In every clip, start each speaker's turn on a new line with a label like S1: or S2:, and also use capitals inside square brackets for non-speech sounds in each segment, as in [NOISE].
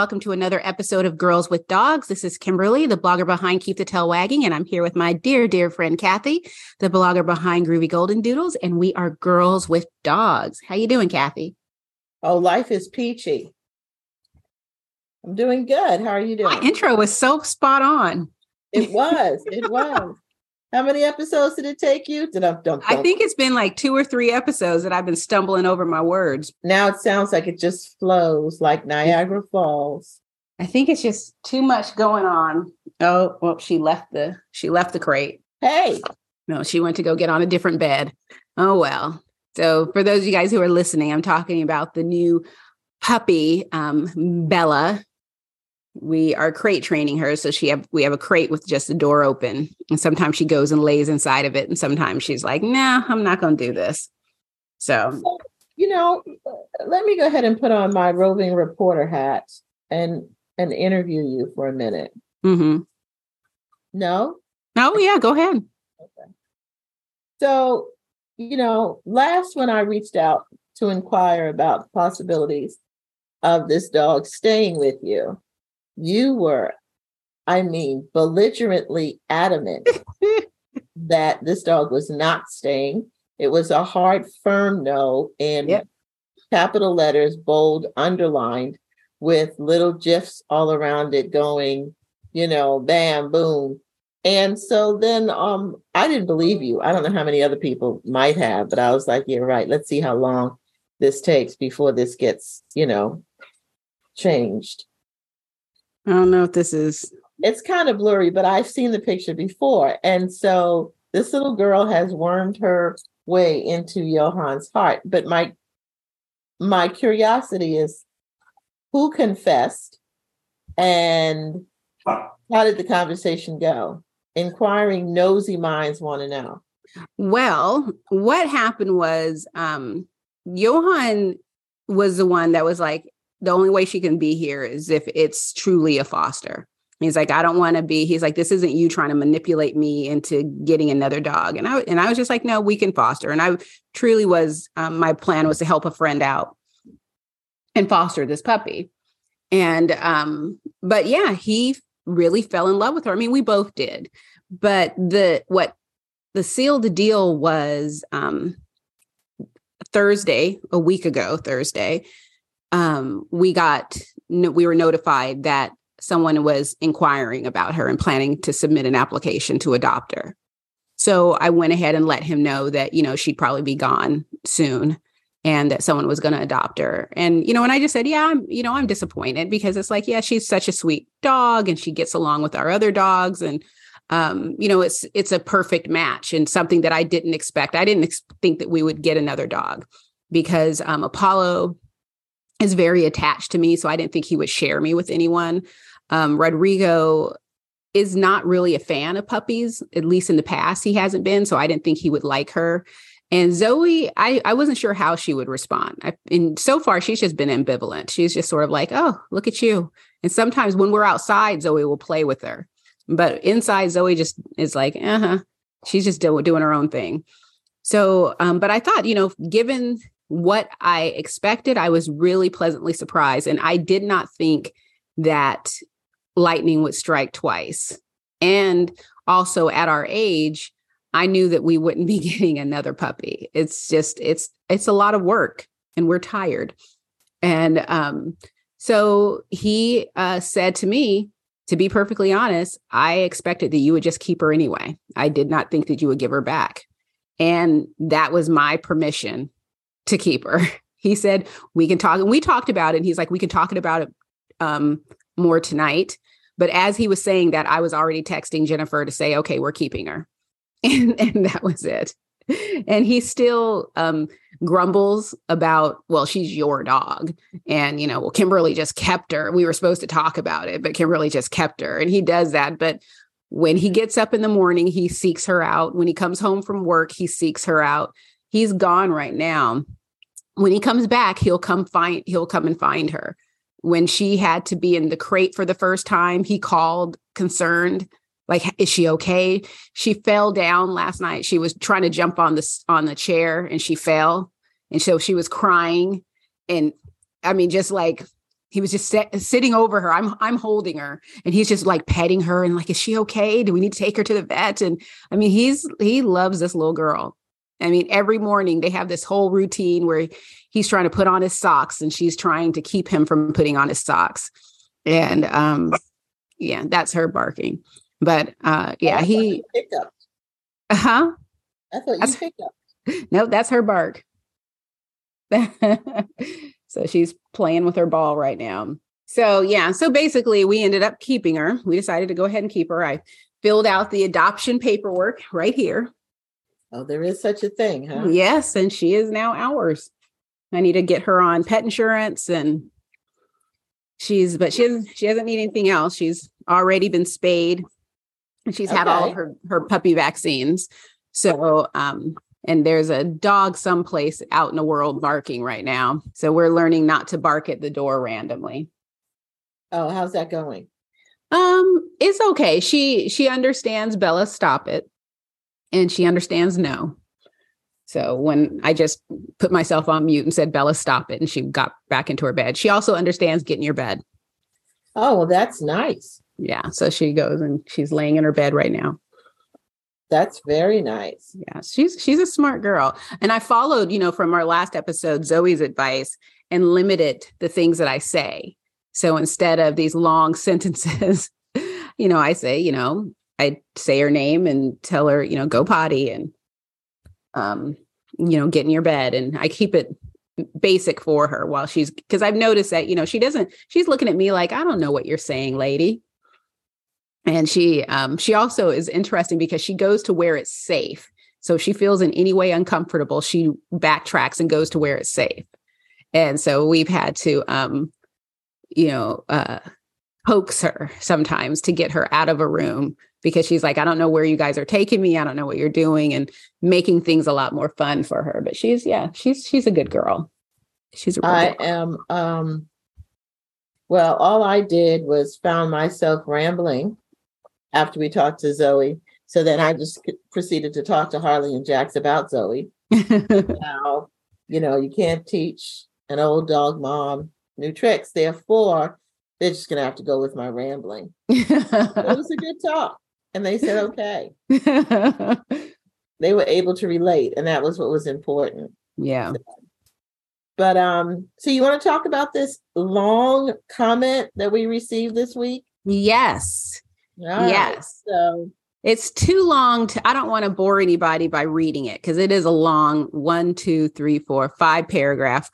S1: hello, hello, everyone. Welcome to another episode of Girls with Dogs. This is Kimberly, the blogger behind Keep the Tail Wagging, and I'm here with my dear, dear friend Kathy, the blogger behind Groovy Golden Doodles, and we are Girls with Dogs. How you doing, Kathy?
S2: Oh, life is peachy. I'm doing good. How are you doing?
S1: My intro was so spot on.
S2: It was. It [LAUGHS] was. How many episodes did it take you? Did I, don't,
S1: I think it's been like two or three episodes that I've been stumbling over my words.
S2: Now it sounds like it just flows like Niagara Falls.
S1: I think it's just too much going on. Oh, well, she left the she left the crate.
S2: Hey.
S1: No, she went to go get on a different bed. Oh well. So for those of you guys who are listening, I'm talking about the new puppy, um, Bella, we are crate training her so she have we have a crate with just the door open and sometimes she goes and lays inside of it and sometimes she's like nah i'm not going to do this so
S2: you know let me go ahead and put on my roving reporter hat and and interview you for a minute
S1: mm-hmm.
S2: no
S1: oh yeah go ahead okay.
S2: so you know last when i reached out to inquire about the possibilities of this dog staying with you you were, I mean, belligerently adamant [LAUGHS] that this dog was not staying. It was a hard, firm no in yep. capital letters, bold, underlined, with little gifs all around it going, you know, bam, boom. And so then um I didn't believe you. I don't know how many other people might have, but I was like, you're yeah, right. Let's see how long this takes before this gets, you know, changed.
S1: I don't know if this is.
S2: It's kind of blurry, but I've seen the picture before. And so this little girl has wormed her way into Johan's heart. But my my curiosity is who confessed and how did the conversation go? Inquiring nosy minds want to know.
S1: Well, what happened was um Johan was the one that was like, the only way she can be here is if it's truly a foster. He's like, I don't want to be. He's like, this isn't you trying to manipulate me into getting another dog. And I and I was just like, no, we can foster. And I truly was. Um, my plan was to help a friend out and foster this puppy. And um, but yeah, he really fell in love with her. I mean, we both did. But the what the sealed deal was um Thursday, a week ago, Thursday um, we got we were notified that someone was inquiring about her and planning to submit an application to adopt her. So I went ahead and let him know that you know she'd probably be gone soon and that someone was going to adopt her. And you know, and I just said, yeah, I'm you know, I'm disappointed because it's like, yeah, she's such a sweet dog and she gets along with our other dogs and um, you know, it's it's a perfect match and something that I didn't expect. I didn't ex- think that we would get another dog because um, Apollo is very attached to me. So I didn't think he would share me with anyone. Um, Rodrigo is not really a fan of puppies, at least in the past, he hasn't been. So I didn't think he would like her. And Zoe, I, I wasn't sure how she would respond. I, and so far, she's just been ambivalent. She's just sort of like, oh, look at you. And sometimes when we're outside, Zoe will play with her. But inside, Zoe just is like, uh huh. She's just do- doing her own thing. So, um, but I thought, you know, given what I expected, I was really pleasantly surprised. And I did not think that lightning would strike twice. And also at our age, I knew that we wouldn't [LAUGHS] be getting another puppy. It's just, it's, it's a lot of work and we're tired. And um, so he uh, said to me, to be perfectly honest, I expected that you would just keep her anyway. I did not think that you would give her back. And that was my permission to keep her. [LAUGHS] He said, we can talk. And we talked about it. And he's like, we can talk about it um, more tonight. But as he was saying that, I was already texting Jennifer to say, okay, we're keeping her. [LAUGHS] And, and that was it. And he still um, grumbles about, well, she's your dog. And, you know, well, Kimberly just kept her. We were supposed to talk about it, but Kimberly just kept her. And he does that. But when he gets up in the morning, he seeks her out. When he comes home from work, he seeks her out. He's gone right now when he comes back, he'll come find he'll come and find her. When she had to be in the crate for the first time, he called concerned like is she okay? She fell down last night. She was trying to jump on the on the chair and she fell. And so she was crying and I mean just like he was just sit, sitting over her. I'm I'm holding her, and he's just like petting her and like, is she okay? Do we need to take her to the vet? And I mean, he's he loves this little girl. I mean, every morning they have this whole routine where he's trying to put on his socks, and she's trying to keep him from putting on his socks. And um, yeah, that's her barking. But uh, yeah, he picked. Uh huh.
S2: That's what you picked up. [LAUGHS]
S1: No, that's her bark. [LAUGHS] so she's playing with her ball right now. So yeah, so basically we ended up keeping her. We decided to go ahead and keep her. I filled out the adoption paperwork right here.
S2: Oh, there is such a thing, huh?
S1: Yes, and she is now ours. I need to get her on pet insurance and she's but she hasn't she hasn't need anything else. She's already been spayed and she's okay. had all of her her puppy vaccines. So um and there's a dog someplace out in the world barking right now. So we're learning not to bark at the door randomly.
S2: Oh, how's that going?
S1: Um, it's okay. She she understands Bella stop it. And she understands no. So when I just put myself on mute and said Bella stop it and she got back into her bed. She also understands get in your bed.
S2: Oh, well that's nice.
S1: Yeah, so she goes and she's laying in her bed right now.
S2: That's very nice.
S1: Yeah, she's she's a smart girl. And I followed, you know, from our last episode Zoe's advice and limited the things that I say. So instead of these long [LAUGHS] sentences, you know, I say, you know, I say her name and tell her, you know, go potty and um, you know, get in your bed. And I keep it basic for her while she's because I've noticed that, you know, she doesn't she's looking at me like, I don't know what you're saying, lady. And she um, she also is interesting because she goes to where it's safe. So if she feels in any way uncomfortable she backtracks and goes to where it's safe. And so we've had to um, you know uh, coax her sometimes to get her out of a room because she's like i don't know where you guys are taking me i don't know what you're doing and making things a lot more fun for her but she's yeah she's she's a good girl she's a
S2: i am um well all i did was found myself rambling after we talked to Zoe. So then I just proceeded to talk to Harley and Jax about Zoe. [LAUGHS] now, you know, you can't teach an old dog mom new tricks. Therefore, they're just going to have to go with my rambling. it was a good talk. And they said, okay. [LAUGHS] they were able to relate. And that was what was important.
S1: Yeah.
S2: But um, so you want to talk about this long comment that we received this week?
S1: Yes yes. So it's too long to i don't want to bore anybody by reading it because it is a long one two three four five paragraph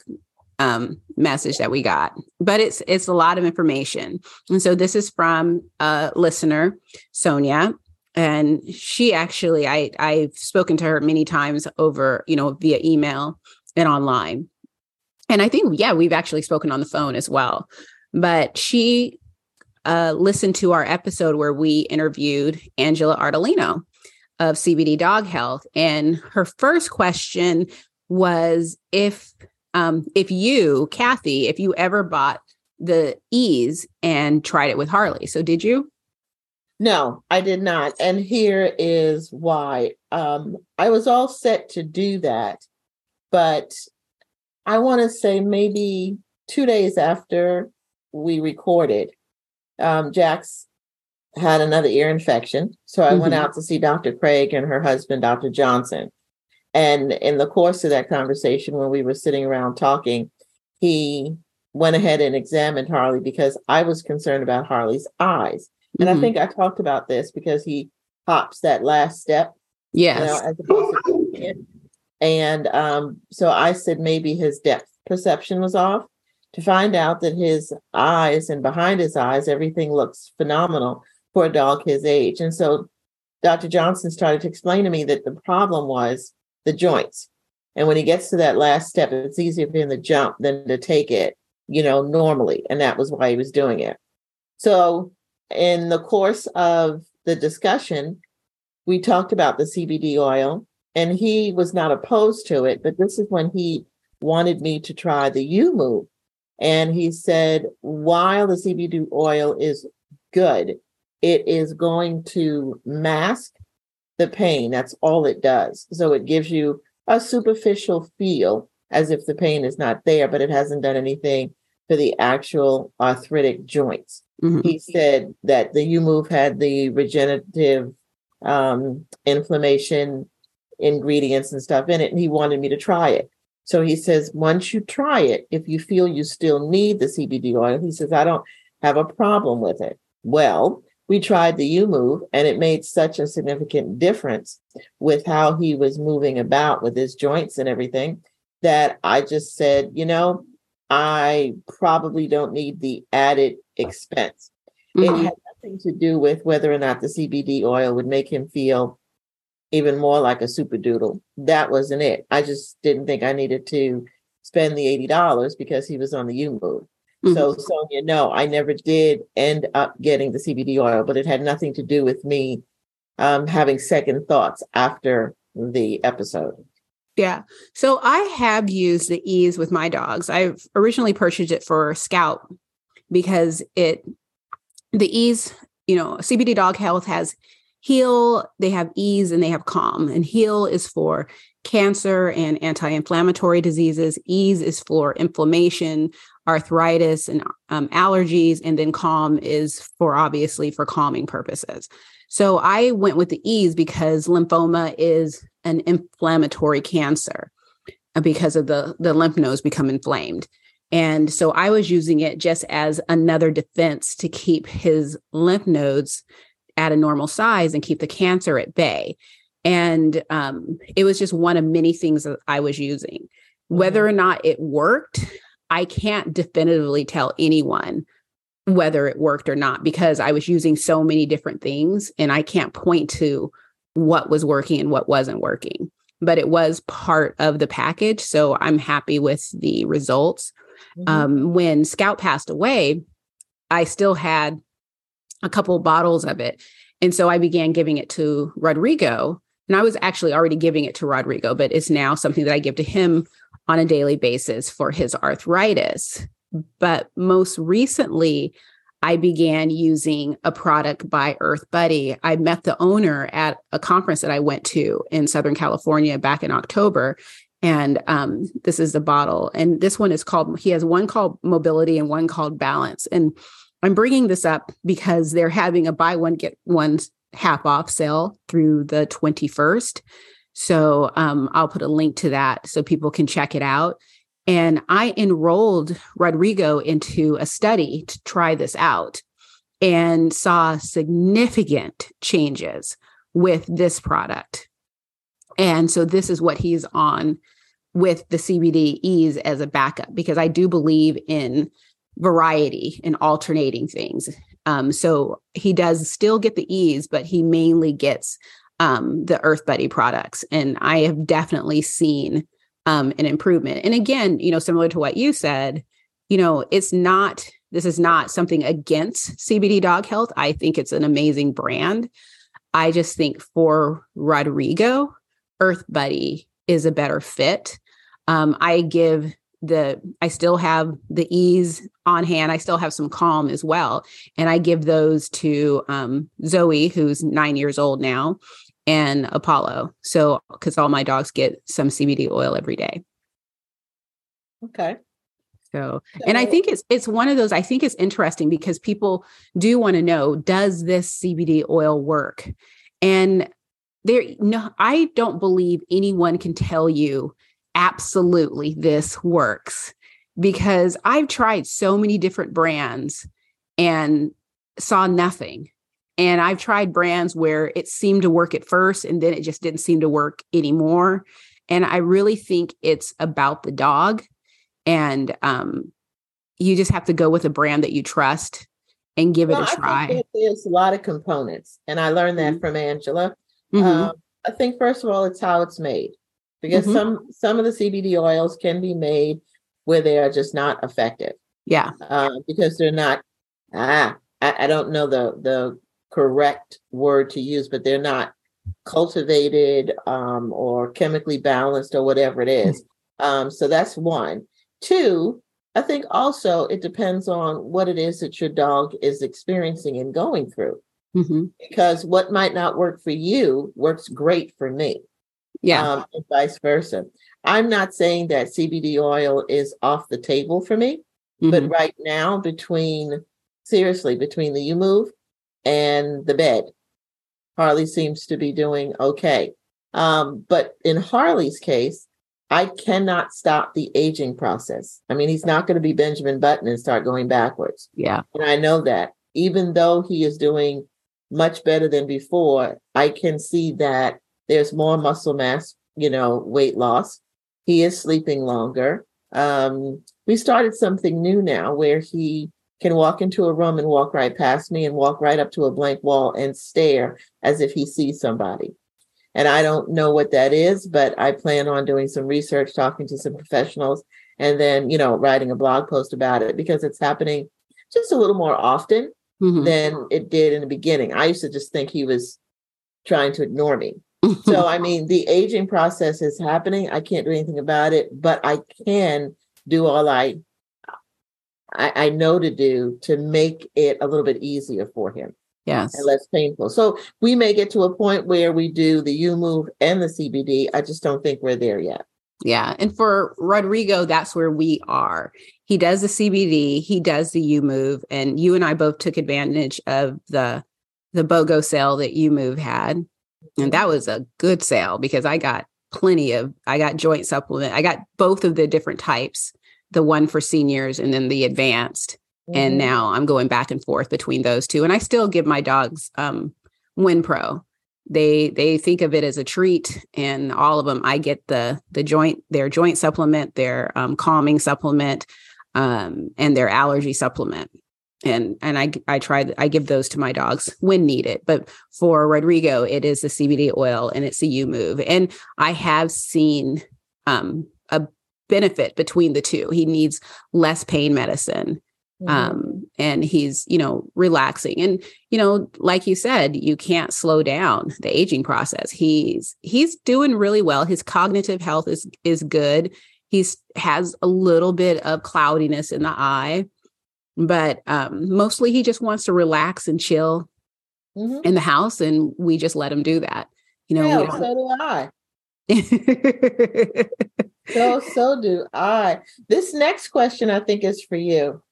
S1: um, message that we got but it's it's a lot of information. And so this is from a listener sonia and she actually i i've spoken to her many times over you know via email and online. And i think yeah we've actually spoken on the phone as well. But she uh, listen to our episode where we interviewed Angela Ardolino of CBD Dog Health, and her first question was if um, if you, Kathy, if you ever bought the ease and tried it with Harley. So did you?
S2: No, I did not. And here is why. Um, I was all set to do that, but I want to say maybe two days after we recorded, um, Jax had another ear infection. So I mm-hmm. went out to see Dr. Craig and her husband, Dr. Johnson. And in the course of that conversation, when we were sitting around talking, he went ahead and examined Harley because I was concerned about Harley's eyes. And mm-hmm. I think I talked about this because he hops that last step.
S1: Yes. You know, as
S2: to [LAUGHS] and um, so I said maybe his depth perception was off to find out that his eyes and behind his eyes, everything looks phenomenal for a dog his age. And so Dr. Johnson started to explain to me that the problem was the joints. And when he gets to that last step, it's easier for him to jump than to take it, you know, normally. And that was why he was doing it. So, in the course of the discussion, we talked about the CBD oil, and he was not opposed to it. But this is when he wanted me to try the YuMOVE. And he said, while the CBD oil is good, it is going to mask the pain. That's all it does. So it gives you a superficial feel as if the pain is not there, but it hasn't done anything for the actual arthritic joints. Mm-hmm. He said that the YuMOVE had the regenerative um, inflammation ingredients and stuff in it, and he wanted me to try it. So he says, once you try it, if you feel you still need the CBD oil, he says, I don't have a problem with it. Well, we tried the YuMOVE and it made such a significant difference with how he was moving about with his joints and everything that I just said, you know, I probably don't need the added expense. Mm-hmm. It had nothing to do with whether or not the CBD oil would make him feel even more like a super doodle. That wasn't it. I just didn't think I needed to spend the $80 because he was on the U move. Mm-hmm. So, Sonia, no, I never did end up getting the CBD oil, but it had nothing to do with me um, having second thoughts after the episode.
S1: Yeah. So I have used the ease with my dogs. I've originally purchased it for Scout because it, the ease, you know, CBD Dog Health has heal, they have ease, and they have calm. And heal is for cancer and anti inflammatory diseases, ease is for inflammation, arthritis, and um, allergies. And then calm is for obviously for calming purposes. So I went with the ease because lymphoma is an inflammatory cancer uh, because of the the lymph nodes become inflamed. And so I was using it just as another defense to keep his lymph nodes at a normal size and keep the cancer at bay. And um, it was just one of many things that I was using. Whether mm-hmm. or not it worked, I can't definitively tell anyone whether it worked or not because I was using so many different things and I can't point to what was working and what wasn't working. But it was part of the package. So I'm happy with the results. Mm-hmm. Um, when Scout passed away, I still had a couple bottles of it. And so I began giving it to Rodrigo. And I was actually already giving it to Rodrigo, but it's now something that I give to him on a daily basis for his arthritis. But most recently, I began using a product by Earth Buddy. I met the owner at a conference that I went to in Southern California back in October. And um, this is the bottle. And this one is called, he has one called Mobility and one called Balance. And I'm bringing this up because they're having a buy one, get one half off sale through the 21st. So um, I'll put a link to that so people can check it out. And I enrolled Rodrigo into a study to try this out and saw significant changes with this product. And so this is what he's on with the CBD ease as a backup because I do believe in variety and alternating things. Um, so he does still get the ease, but he mainly gets um, the Earth Buddy products. And I have definitely seen um, an improvement. And again, you know, similar to what you said, you know, it's not, this is not something against CBD dog health. I think it's an amazing brand. I just think for Rodrigo, Earth Buddy is a better fit. Um, I give the I still have the ease on hand. I still have some calm as well, and I give those to um, Zoe, who's nine years old now, and Apollo. So, because all my dogs get some CBD oil every day.
S2: Okay.
S1: So, and I think it's it's one of those. I think it's interesting because people do want to know: Does this CBD oil work? And there, no, I don't believe anyone can tell you absolutely this works because I've tried so many different brands and saw nothing. And I've tried brands where it seemed to work at first and then it just didn't seem to work anymore. And I really think it's about the dog. And um, you just have to go with a brand that you trust and give well, it a try.
S2: there's a lot of components. And I learned that mm-hmm. from Angela. Mm-hmm. Um, I think, first of all, it's how it's made because mm-hmm. some some of the CBD oils can be made where they are just not effective.
S1: Yeah,
S2: uh, because they're not. Ah, I, I don't know the the correct word to use, but they're not cultivated um, or chemically balanced or whatever it is. Um, so that's one. Two, I think also it depends on what it is that your dog is experiencing and going through. Mm-hmm. Because what might not work for you works great for me.
S1: Yeah. Um,
S2: and vice versa. I'm not saying that CBD oil is off the table for me. Mm-hmm. But right now, between seriously, between the YuMOVE and the bed, Harley seems to be doing okay. Um, but in Harley's case, I cannot stop the aging process. I mean, he's not going to be Benjamin Button and start going backwards.
S1: Yeah.
S2: And I know that even though he is doing much better than before, I can see that there's more muscle mass, you know, weight loss. He is sleeping longer. Um, we started something new now where he can walk into a room and walk right past me and walk right up to a blank wall and stare as if he sees somebody. And I don't know what that is, but I plan on doing some research, talking to some professionals, and then, you know, writing a blog post about it because it's happening just a little more often mm-hmm. than it did in the beginning. I used to just think he was trying to ignore me. so, I mean, the aging process is happening. I can't do anything about it, but I can do all I I, I know to do to make it a little bit easier for him.
S1: Yes.
S2: And less painful. So we may get to a point where we do the YuMOVE and the CBD. I just don't think we're there yet.
S1: Yeah. And for Rodrigo, that's where we are. He does the CBD, he does the YuMOVE, and you and I both took advantage of the the BOGO sale that YuMOVE had. And that was a good sale because I got plenty of I got joint supplement. I got both of the different types, the one for seniors and then the advanced. Mm-hmm. And now I'm going back and forth between those two. And I still give my dogs um, Winpro. They they think of it as a treat, and all of them. I get the the joint their joint supplement, their um, calming supplement, um, and their allergy supplement. And and I I try I give those to my dogs when needed. But for Rodrigo, it is the CBD oil and it's the YuMOVE. And I have seen um, a benefit between the two. He needs less pain medicine Mm-hmm. um and he's you know relaxing and you know like you said you can't slow down the aging process he's he's doing really well his cognitive health is is good he's has a little bit of cloudiness in the eye but um mostly he just wants to relax and chill mm-hmm. in the house and we just let him do that you know
S2: yeah, so do i [LAUGHS] so so do i this next question i think is for you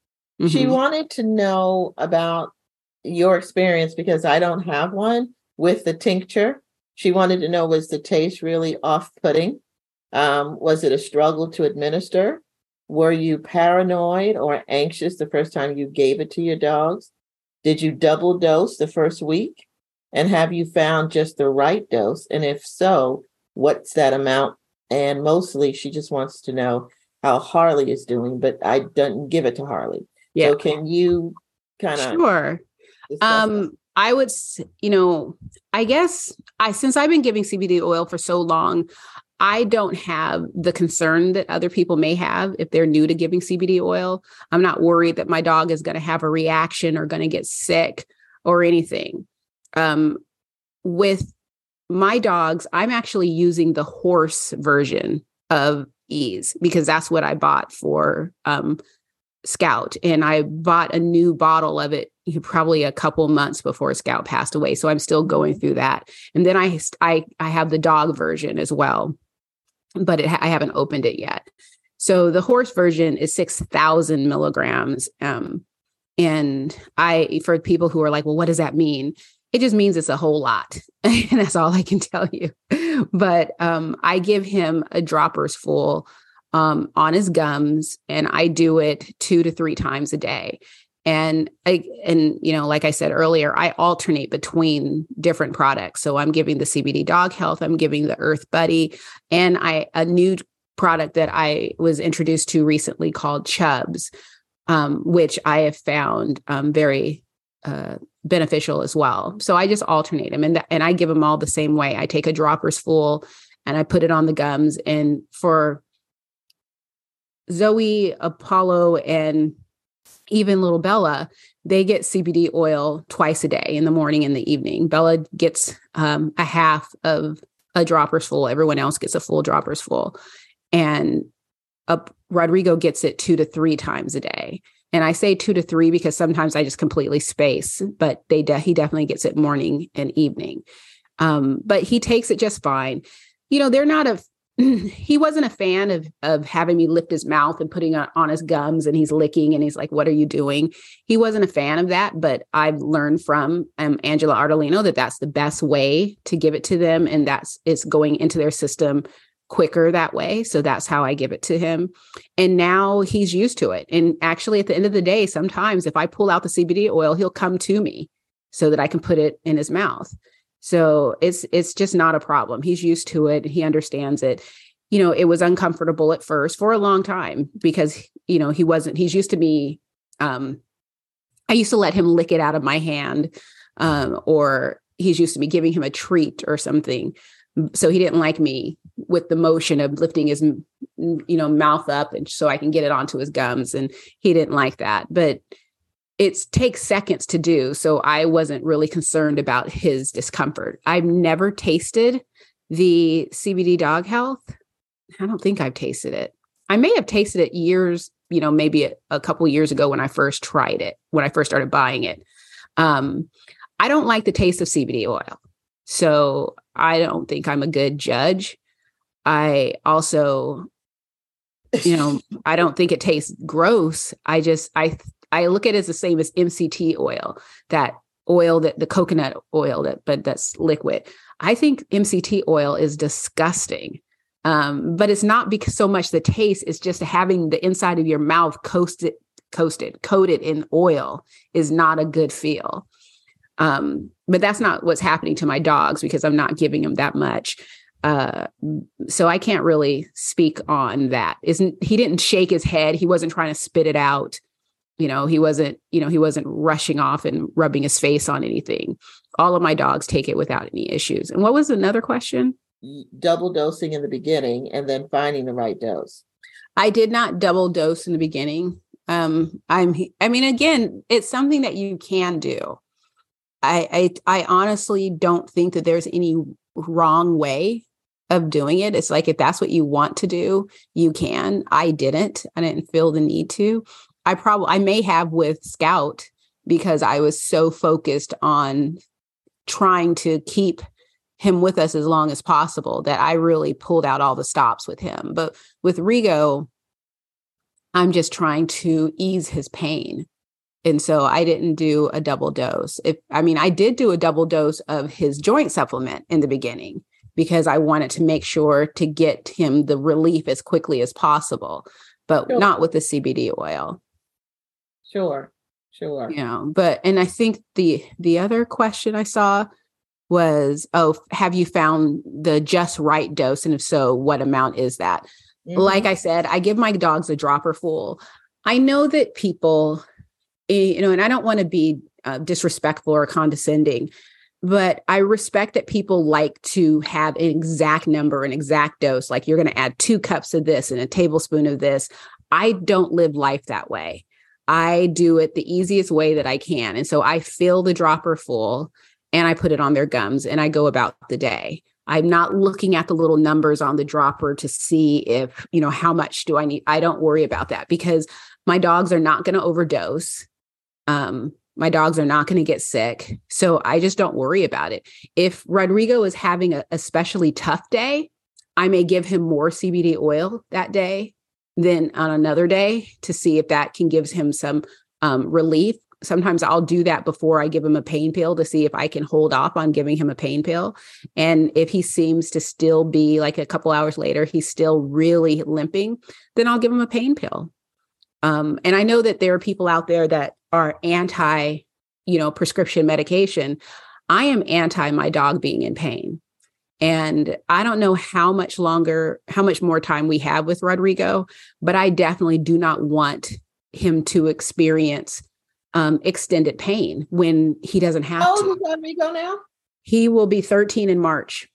S2: Mm-hmm. She wanted to know about your experience because I don't have one with the tincture. She wanted to know was the taste really off putting? Um, was it a struggle to administer? Were you paranoid or anxious the first time you gave it to your dogs? Did you double dose the first week? And have you found just the right dose? And if so, what's that amount? And mostly she just wants to know how Harley is doing, but I don't give it to Harley. Yeah. So can you kind of
S1: Sure. Um that? I would you know, I guess I since I've been giving CBD oil for so long, I don't have the concern that other people may have if they're new to giving CBD oil. I'm not worried that my dog is going to have a reaction or going to get sick or anything. Um, with my dogs, I'm actually using the horse version of ease because that's what I bought for um, Scout and I bought a new bottle of it probably a couple months before Scout passed away. So I'm still going through that. And then I I I have the dog version as well, but it, I haven't opened it yet. So the horse version is six thousand milligrams. Um, and I for people who are like, well, what does that mean? It just means it's a whole lot, [LAUGHS] and that's all I can tell you. But um, I give him a droppers full um, on his gums, and I do it two to three times a day. And I, and you know, like I said earlier, I alternate between different products. So I'm giving the CBD Dog Health, I'm giving the Earth Buddy, and I a new product that I was introduced to recently called Chubs, um, which I have found um, very uh, beneficial as well. So I just alternate them, and th- and I give them all the same way. I take a droppers full, and I put it on the gums, and for Zoe, Apollo, and even little Bella, they get CBD oil twice a day in the morning and the evening. Bella gets um, a half of a droppers full. Everyone else gets a full droppers full. And uh, Rodrigo gets it two to three times a day. And I say two to three because sometimes I just completely space, but they de- he definitely gets it morning and evening. Um, but he takes it just fine. You know, they're not a [CLEARS THROAT] he wasn't a fan of of having me lift his mouth and putting on, on his gums and he's licking and he's like what are you doing he wasn't a fan of that but i've learned from um, angela ardolino that that's the best way to give it to them and that's it's going into their system quicker that way so that's how i give it to him and now he's used to it and actually at the end of the day sometimes if i pull out the cbd oil he'll come to me so that i can put it in his mouth so it's it's just not a problem. He's used to it. He understands it. You know, it was uncomfortable at first for a long time because you know he wasn't. He's used to me. Um, I used to let him lick it out of my hand, um, or he's used to me giving him a treat or something. So he didn't like me with the motion of lifting his you know mouth up and so I can get it onto his gums, and he didn't like that. But it takes seconds to do. So I wasn't really concerned about his discomfort. I've never tasted the CBD dog health. I don't think I've tasted it. I may have tasted it years, you know, maybe a, a couple years ago when I first tried it, when I first started buying it. Um, I don't like the taste of CBD oil. So I don't think I'm a good judge. I also you know [LAUGHS] i don't think it tastes gross i just i I look at it as the same as MCT oil, that oil that the coconut oil that but that's liquid. I think MCT oil is disgusting. Um, but it's not because so much the taste, it's just having the inside of your mouth coasted, coasted, coated in oil is not a good feel. Um, but that's not what's happening to my dogs because I'm not giving them that much. Uh, so I can't really speak on that. Isn't he didn't shake his head? He wasn't trying to spit it out. You know he wasn't you know he wasn't rushing off and rubbing his face on anything. All of my dogs take it without any issues. And what was another question?
S2: Double dosing in the beginning and then finding the right dose.
S1: I did not double dose in the beginning. Um i'm i mean again it's something that you can do i i, I honestly don't think that there's any wrong way of doing it it's like if that's what you want to do you can i didn't i didn't feel the need to I probably I may have with Scout because I was so focused on trying to keep him with us as long as possible that I really pulled out all the stops with him. But with Rigo, I'm just trying to ease his pain. And so I didn't do a double dose. If I mean, I did do a double dose of his joint supplement in the beginning because I wanted to make sure to get him the relief as quickly as possible, but sure. not with the CBD oil.
S2: Sure. Sure.
S1: You know, but and I think the the other question I saw was, oh, have you found the just right dose? And if so, what amount is that? Mm-hmm. Like I said, I give my dogs a dropper full. I know that people, you know, and I don't want to be uh, disrespectful or condescending, but I respect that people like to have an exact number, an exact dose. Like you're going to add two cups of this and a tablespoon of this. I don't live life that way. I do it the easiest way that I can. And so I fill the dropper full and I put it on their gums and I go about the day. I'm not looking at the little numbers on the dropper to see if, you know, how much do I need. I don't worry about that because my dogs are not going to overdose. Um, my dogs are not going to get sick. So I just don't worry about it. If Rodrigo is having a especially tough day, I may give him more CBD oil that day than on another day to see if that can give him some um, relief. Sometimes I'll do that before I give him a pain pill to see if I can hold off on giving him a pain pill. And if he seems to still be like a couple hours later, he's still really limping, then I'll give him a pain pill. Um, and I know that there are people out there that are anti, you know, prescription medication. I am anti my dog being in pain. And I don't know how much longer, how much more time we have with Rodrigo, but I definitely do not want him to experience um, extended pain when he doesn't have
S2: how old is Rodrigo now?
S1: He will be 13 in March.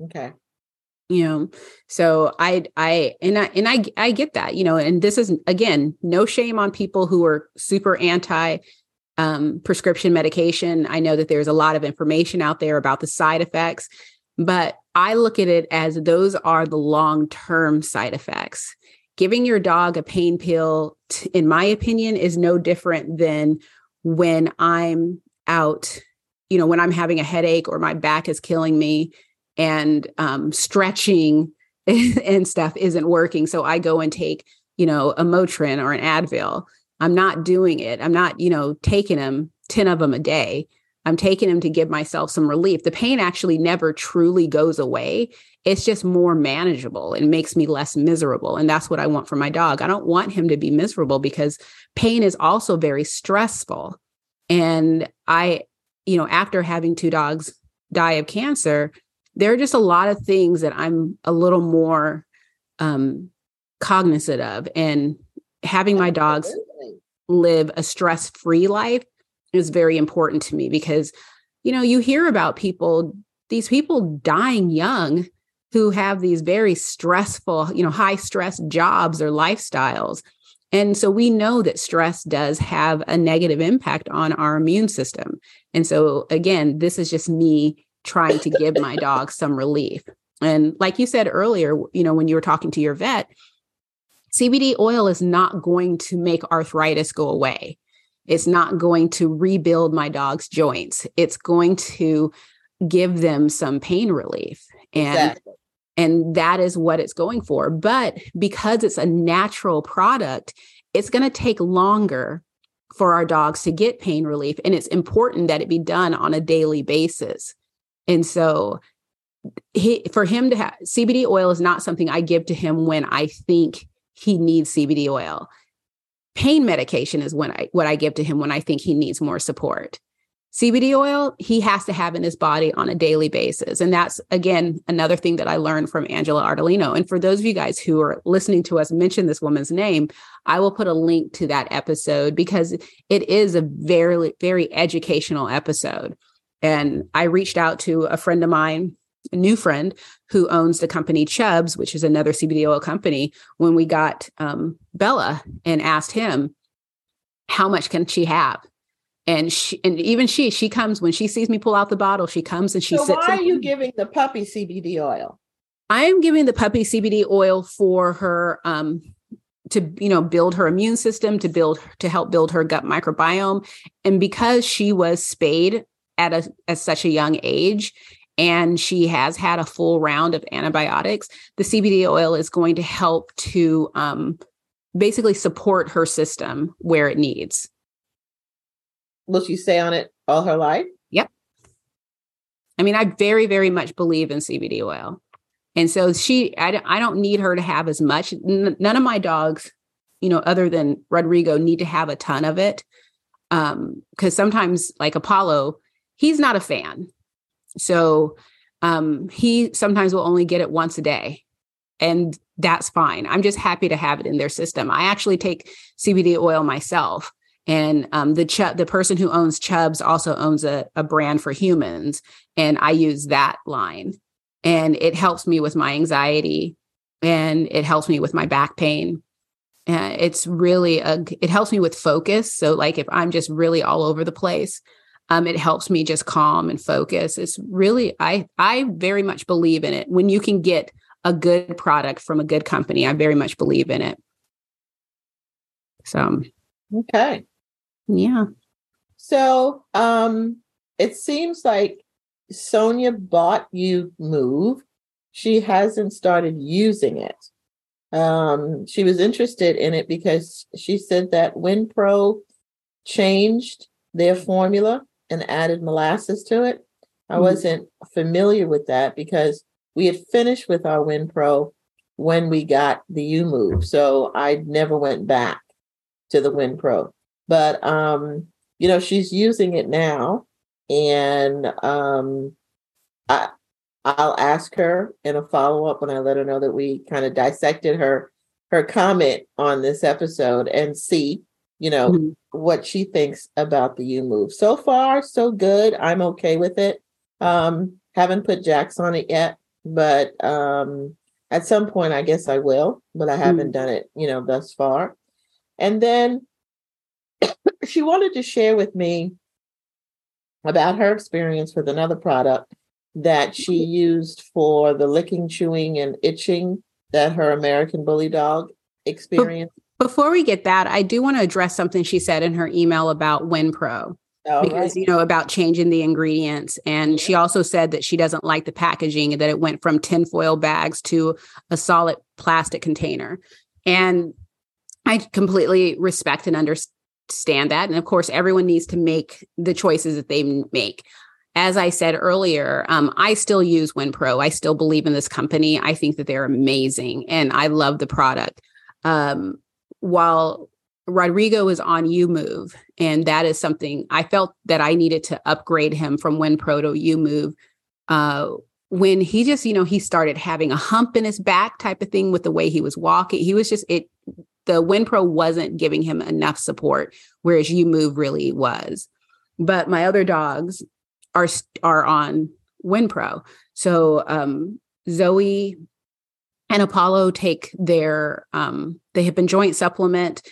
S2: Okay.
S1: You know, so I, I, and I, and I, I get that, you know, and this is again, no shame on people who are super anti um, prescription medication. I know that there's a lot of information out there about the side effects. But I look at it as those are the long term side effects. Giving your dog a pain pill, t- in my opinion, is no different than when I'm out, you know, when I'm having a headache or my back is killing me and um, stretching [LAUGHS] and stuff isn't working. So I go and take, you know, a Motrin or an Advil. I'm not doing it. I'm not, you know, taking them 10 of them a day. I'm taking them to give myself some relief. The pain actually never truly goes away. It's just more manageable and makes me less miserable. And that's what I want for my dog. I don't want him to be miserable because pain is also very stressful. And I, you know, after having two dogs die of cancer, there are just a lot of things that I'm a little more um, cognizant of. And having my dogs live a stress free life is very important to me because, you know, you hear about people, these people dying young who have these very stressful, you know, high stress jobs or lifestyles. And so we know that stress does have a negative impact on our immune system. And so, again, this is just me trying to give my dog some relief. And like you said earlier, you know, when you were talking to your vet, CBD oil is not going to make arthritis go away. It's not going to rebuild my dog's joints. It's going to give them some pain relief. And exactly. and that is what it's going for. But because it's a natural product, it's going to take longer for our dogs to get pain relief and it's important that it be done on a daily basis. And so he, for him to have CBD oil is not something I give to him when I think he needs CBD oil. Pain medication is when I what I give to him when I think he needs more support. CBD oil he has to have in his body on a daily basis. And that's again another thing that I learned from Angela Ardolino. And for those of you guys who are listening to us mention this woman's name, I will put a link to that episode because it is a very very educational episode. And I reached out to a friend of mine, a new friend who owns the company Chubbs, which is another CBD oil company, when we got um, Bella and asked him, how much can she have? And she, and even she, she comes when she sees me pull out the bottle, she comes and she
S2: so
S1: sits.
S2: Why are you giving the puppy CBD oil?
S1: I am giving the puppy CBD oil for her um, to you know build her immune system to build to help build her gut microbiome and because she was spayed at a at such a young age and she has had a full round of antibiotics, the CBD oil is going to help to um, basically support her system where it needs.
S2: Will she stay on it all her life?
S1: Yep. I mean, I very, very much believe in CBD oil. And so she, I, I don't need her to have as much. N- none of my dogs, you know, other than Rodrigo, need to have a ton of it. Um, because sometimes, like Apollo, he's not a fan. So um, he sometimes will only get it once a day. And that's fine. I'm just happy to have it in their system. I actually take CBD oil myself. And um, the Ch- the person who owns Chubbs also owns a, a brand for humans, and I use that line, and it helps me with my anxiety, and it helps me with my back pain. Uh, it's really a it helps me with focus. So like if I'm just really all over the place, um, it helps me just calm and focus. It's really I I very much believe in it. When you can get a good product from a good company, I very much believe in it. So
S2: okay,
S1: yeah.
S2: So um, it seems like Sonia bought YuMOVE. She hasn't started using it. Um, she was interested in it because she said that WinPro changed their formula and added molasses to it. I mm-hmm. wasn't familiar with that because we had finished with our WinPro when we got the YuMOVE. So I never went back to the WinPro. But um, you know, she's using it now. And um I I'll ask her in a follow-up when I let her know that we kind of dissected her her comment on this episode and see you know, mm-hmm. what she thinks about the YuMOVE. So far, so good. I'm okay with it. Um, haven't put Jax on it yet, but um, at some point, I guess I will, but I haven't mm-hmm. done it, you know, thus far. And then [COUGHS] she wanted to share with me about her experience with another product that she mm-hmm. used for the licking, chewing, and itching that her American bully dog experienced.
S1: Before we get that, I do want to address something she said in her email about WinPro.
S2: All
S1: because
S2: right.
S1: you know about changing the ingredients and she also said that she doesn't like the packaging that it went from tinfoil bags to a solid plastic container. And i completely respect and understand that and of course everyone needs to make the choices that they make. As i said earlier um, i still use winpro. I still believe in this company. I think that they're amazing and i love the product. Um, while Rodrigo is on YuMOVE, and that is something I felt that I needed to upgrade him from WinPro to YuMOVE. Uh, when he just, you know, he started having a hump in his back type of thing with the way he was walking. He was just it. The WinPro wasn't giving him enough support, whereas YuMOVE really was. But my other dogs are are on WinPro. So um, Zoe and Apollo take their um, the hip and joint supplement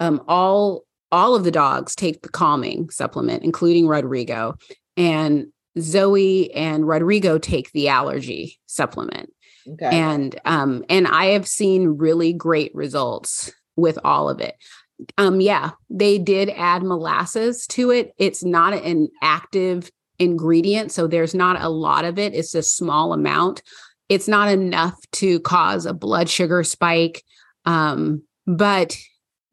S1: um, all all of the dogs take the calming supplement, including Rodrigo, and Zoe and Rodrigo take the allergy supplement.
S2: Okay.
S1: And um, and I have seen really great results with all of it. Um, yeah, they did add molasses to it. It's not an active ingredient, so there's not a lot of it. It's a small amount. It's not enough to cause a blood sugar spike. Um, but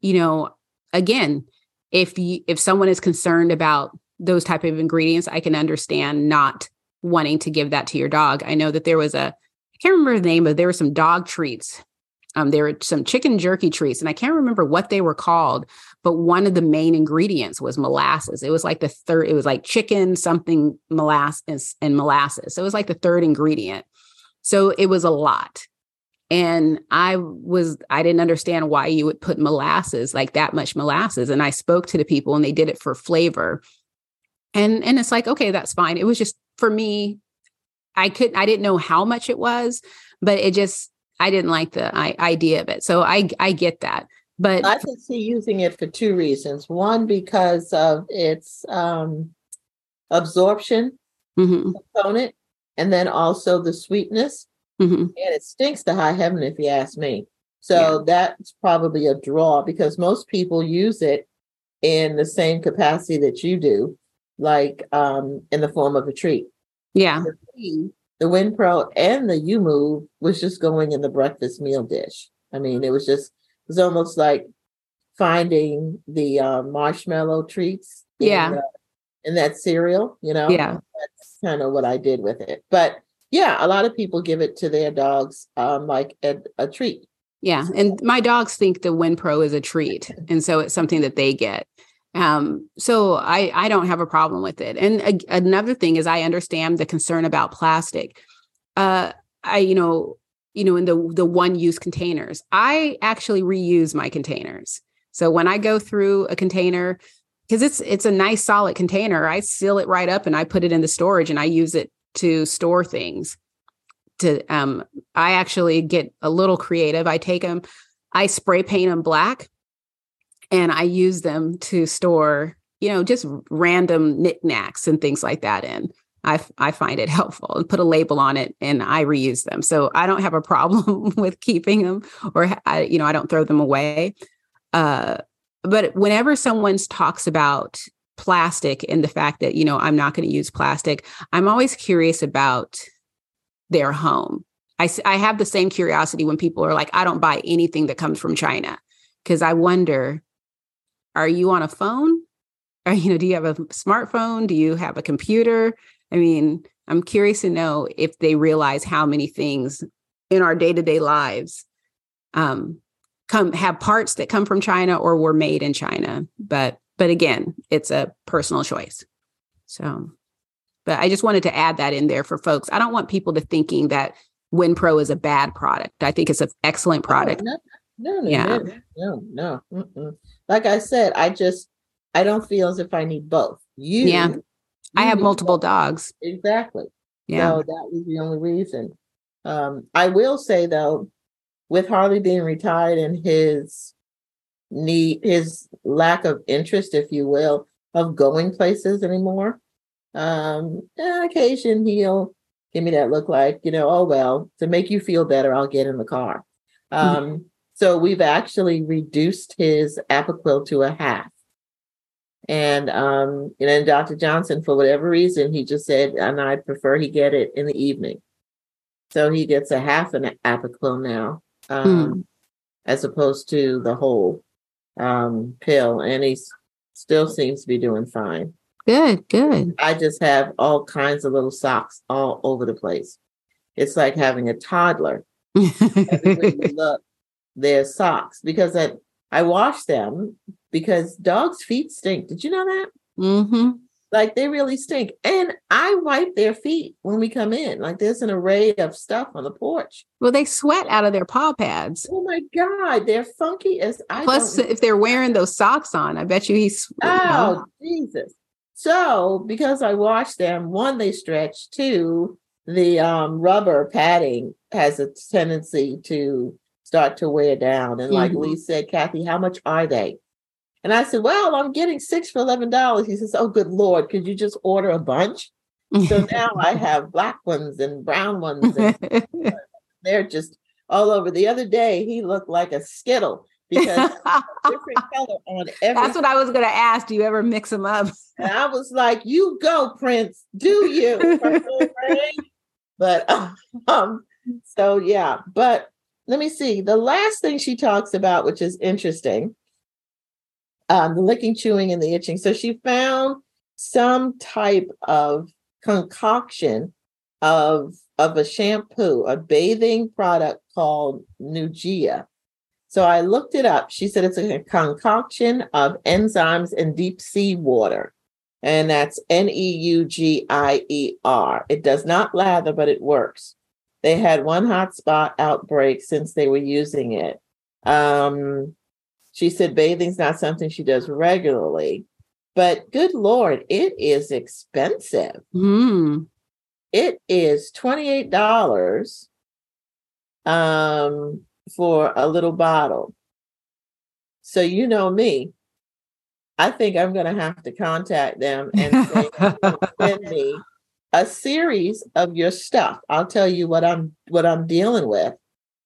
S1: you know, again, if you if someone is concerned about those type of ingredients, I can understand not wanting to give that to your dog. I know that there was a I can't remember the name, but there were some dog treats. Um, there were some chicken jerky treats, and I can't remember what they were called, but one of the main ingredients was molasses. It was like the third, it was like chicken, something molasses and molasses. So it was like the third ingredient. So it was a lot. And i was i didn't understand why you would put molasses like that much molasses. And i spoke to the people and they did it for flavor. And and it's like okay that's fine. It was just for me i couldn't, I didn't know how much it was but it just i didn't like the I, idea of it. So i i get that. But
S2: I can see using it for two reasons. One, because of its um, absorption
S1: mhm,
S2: component, and then also the sweetness.
S1: mhm.
S2: And it stinks to high heaven if you ask me. So that's probably a draw because most people use it in the same capacity that you do, like um, in the form of a treat.
S1: yeah
S2: For me, the WinPro and the YuMOVE was just going in the breakfast meal dish. I mean, it was just it was almost like finding the uh, marshmallow treats.
S1: Yeah.
S2: uh, in that cereal, you know.
S1: Yeah.
S2: that's kind of what I did with it. But yeah, a lot of people give it to their dogs, um, like a, a treat.
S1: Yeah, and my dogs think the WinPro is a treat, [LAUGHS] and so it's something that they get. Um, so I I don't have a problem with it. And a, another thing is I understand the concern about plastic. Uh, I you know you know in the the one use containers. I actually reuse my containers. So when I go through a container, because it's it's a nice solid container, I seal it right up and I put it in the storage and I use it to store things to um I actually get a little creative. I take them, I spray paint them black and I use them to store, you know, just random knickknacks and things like that in. I, I find it [LAUGHS] helpful and put a label on it and I reuse them. So I don't have a [LAUGHS] problem with keeping them or I, you know, I don't throw them away. Uh, but whenever someone talks about plastic and the fact that, you know, I'm not going to use plastic, I'm always curious about their home. I, I have the same curiosity when people are like, I don't buy anything that comes from China because I wonder, are you on a phone? Or, you know, [LAUGHS] do you have a smartphone? Do you have a computer? I mean, I'm curious to know if they realize how many things in our day to day lives um, come have parts that come from China or were made in China. But but again, it's a personal choice. So, but I just wanted to add that in there for folks. I don't want people to thinking that WinPro is a bad product. I think it's an excellent product.
S2: Oh, no, no, no,
S1: Yeah.
S2: no, no, no. mm-mm. Like I said, I just I don't feel as if I need both. You,
S1: Yeah. I have multiple
S2: both.
S1: dogs.
S2: Exactly.
S1: Yeah.
S2: So that was the only reason. Um, I will say though, with Harley being retired and his need, his lack of interest, if you will, of going places anymore, um, on occasion he'll give me that look like, you know, oh well, to make you feel better, I'll get in the car. Um, so we've actually reduced his Apoquel to a half. And um, and then Dr. Johnson, for whatever reason, he just said, and I prefer he get it in the evening. So he gets a half an Apoquel now, um, mm. as opposed to the whole um, pill, and he still seems to be doing fine.
S1: Good, good.
S2: I just have all kinds of little socks all over the place. It's like having a toddler. [LAUGHS] Look, there's socks because I, I wash them because dogs' feet stink. Did you know that?
S1: Mm-hmm.
S2: Like they really stink. And I wipe their feet when we come in. Like there's an array of stuff on the porch.
S1: Well, they sweat out of their paw pads.
S2: Oh my God. They're funky as I
S1: Plus, if they're wearing those socks on, I bet you he's
S2: Oh Jesus. So because I wash them, one, they stretch, two, the um, rubber padding has a tendency to start to wear down. And like mm-hmm. Lee said, Kathy, how much are they? And I said, Well, I'm getting six for eleven dollars. He says, Oh, good lord, could you just order a bunch? So [LAUGHS] now I have black ones and brown ones. And [LAUGHS] they're just all over. The other day he looked like a skittle because [LAUGHS] different color on every.
S1: That's what I was going to ask. Do you ever mix them up?
S2: and I was like, "You go, Prince. Do you?" but um, so yeah. But let me see. The last thing she talks about, which is interesting, um, the licking, chewing, and the itching. So she found some type of concoction of of a shampoo, a bathing product called Nugea. So I looked it up. She said it's a concoction of enzymes in deep sea water. And that's N E U G I E R. It does not lather, but it works. They had one hotspot outbreak since they were using it. Um, she said bathing's not something she does regularly, but good Lord, it is expensive.
S1: Mm.
S2: It is $28 um, for a little bottle. So, you know me, I think I'm going to have to contact them and say, [LAUGHS] send me a series of your stuff. I'll tell you what I'm what I'm dealing with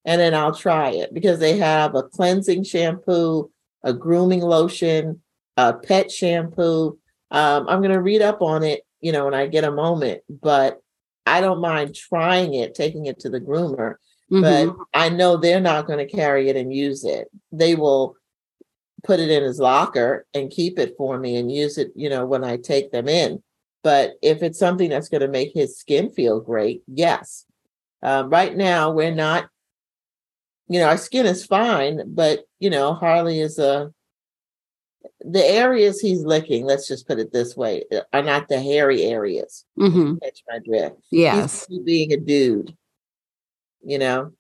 S2: and then I'll try it because they have a cleansing shampoo, a grooming lotion, a pet shampoo. Um, I'm going to read up on it, you know, when I get a moment, but I don't mind trying it, taking it to the groomer. Mm-hmm. But I know they're not going to carry it and use it. They will put it in his locker and keep it for me and use it, you know, when I take them in. But if it's something that's going to make his skin feel great, yes. Um, right now, we're not you know, our skin is fine, but you know, Harley is a the areas he's licking, let's just put it this way, uh, are not the hairy areas.
S1: Mm-hmm.
S2: Catch my drift.
S1: Yes.
S2: He's being a dude, you know.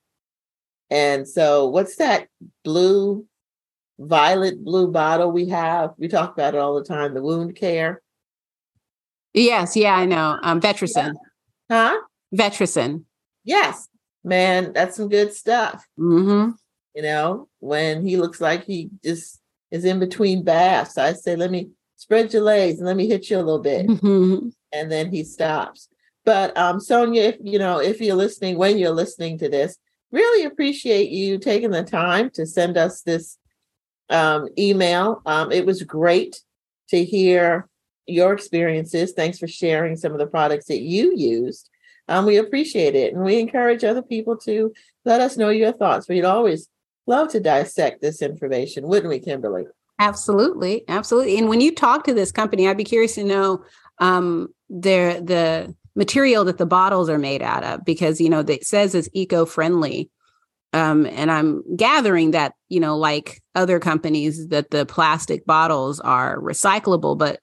S2: And so what's that blue, violet blue bottle we have? We talk about it all the time, the wound care.
S1: Yes, yeah, I know. Um Vetricyn.
S2: Yeah. Huh?
S1: Vetricyn.
S2: Yes man, that's some good stuff.
S1: Mm-hmm.
S2: You know, when he looks like he just is in between baths, I say, let me spread your legs and let me hit you a little bit.
S1: Mm-hmm.
S2: And then he stops. But um, Sonia, if you know, if you're listening, when you're listening to this, really appreciate you taking the time to send us this um, email. Um, it was great to hear your experiences. Thanks for sharing some of the products that you used. Um, we appreciate it. And we encourage other people to let us know your thoughts. We'd always love to dissect this information, wouldn't we, Kimberly?
S1: Absolutely. Absolutely. And when you talk to this company, I'd be curious to know um, their the material that the bottles are made out of because you know it says it's eco-friendly um, and i'm gathering that you know like other companies that the plastic bottles are recyclable but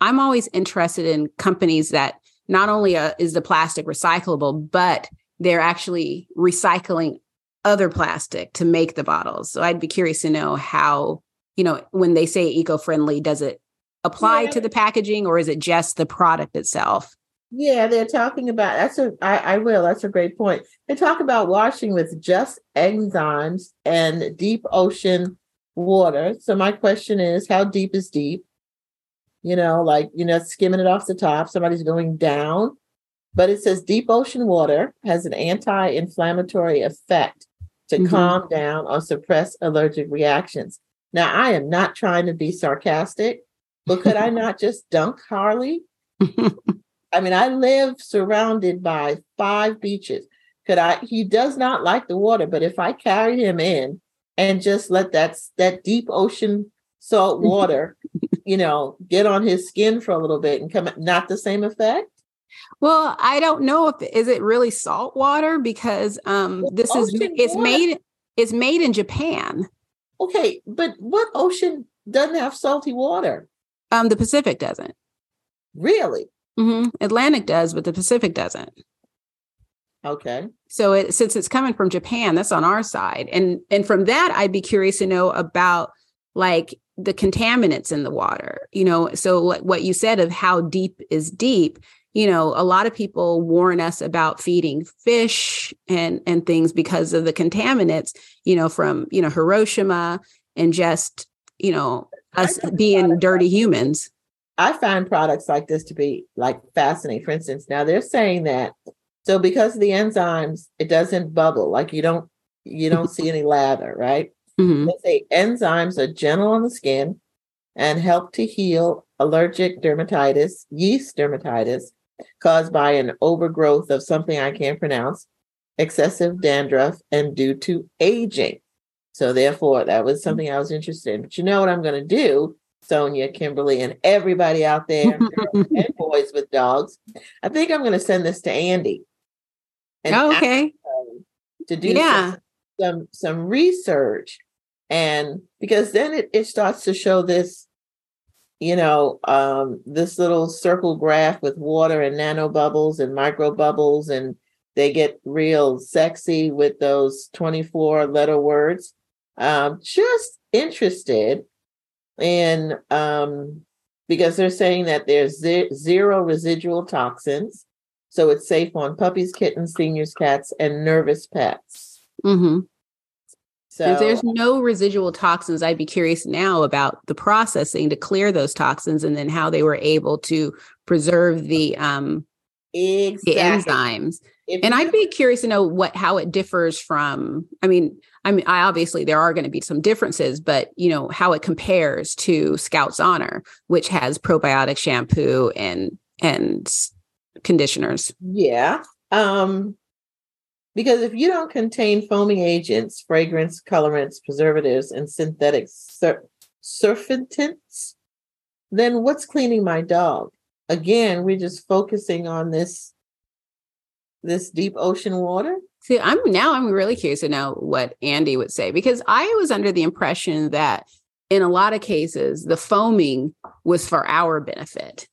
S1: i'm always interested in companies that not only uh, is the plastic recyclable, but they're actually recycling other plastic to make the bottles. So I'd be curious to know how, you know, when they say eco-friendly, does it apply yeah. to the packaging or is it just the product itself?
S2: Yeah, they're talking about that's a I, I will, that's a great point. They talk about washing with just enzymes and deep ocean water. So my question is how deep is deep? You know, like, you know, skimming it off the top. Somebody's going down. But it says deep ocean water has an anti inflammatory effect to mm-hmm. calm down or suppress allergic reactions. Now, I am not trying to be sarcastic. but could I not just dunk Harley? [LAUGHS] I mean, I live surrounded by five beaches. Could I? He does not like the water, but if I carried him in and just let that that deep ocean salt [LAUGHS] water, you know, get on his skin for a little bit and come, not the same effect.
S1: Well, I don't know if is it really salt water because um this is it's water. made it's made in Japan.
S2: Okay, but what ocean doesn't have salty water?
S1: Um, the Pacific doesn't.
S2: Really?
S1: Mm-hmm. Atlantic does, but the Pacific doesn't.
S2: Okay.
S1: So it, since it's coming from Japan, that's on our side, and and from that, I'd be curious to know about like the contaminants in the water. You know, so like what you said of how deep is deep. You know, a lot of people warn us about feeding fish and and things because of the contaminants. You know, from you know Hiroshima and just you know us being dirty humans.
S2: I find products like this to be like fascinating. For instance, now they're saying that so because of the enzymes, it doesn't bubble. Like you don't you don't see any lather, right? Mm-hmm. They say enzymes are gentle on the skin and help to heal allergic dermatitis, yeast dermatitis, caused by an overgrowth of something I can't pronounce, excessive dandruff, and due to aging. So therefore, that was something I was interested in. But you know what I'm going to do, Sonia, Kimberly, and everybody out there, [LAUGHS] and boys with dogs. I think I'm going to send this to Andy.
S1: Oh, okay.
S2: To do yeah. Some, some research, and because then it, it starts to show this, you know, um, this little circle graph with water and nano bubbles and micro bubbles, and they get real sexy with those 24 letter words um, just interested in um, because they're saying that there's ze- zero residual toxins. So it's safe on puppies, kittens, seniors, cats, and nervous pets.
S1: Mm-hmm. So if there's no residual toxins, I'd be curious now about the processing to clear those toxins and then how they were able to preserve the um exactly. the enzymes. If and I'd be curious to know what how it differs from. I mean, I mean, I obviously there are going to be some differences, but you know how it compares to Scout's Honor, which has probiotic shampoo and and conditioners.
S2: Yeah. Um because if you don't contain foaming agents, fragrance, colorants, preservatives, and synthetic sur- surfactants, then what's cleaning my dog? Again, we're just focusing on this this deep ocean water?
S1: See, I'm now I'm really curious to know what Andy would say because I was under the impression that in a lot of cases the foaming was for our benefit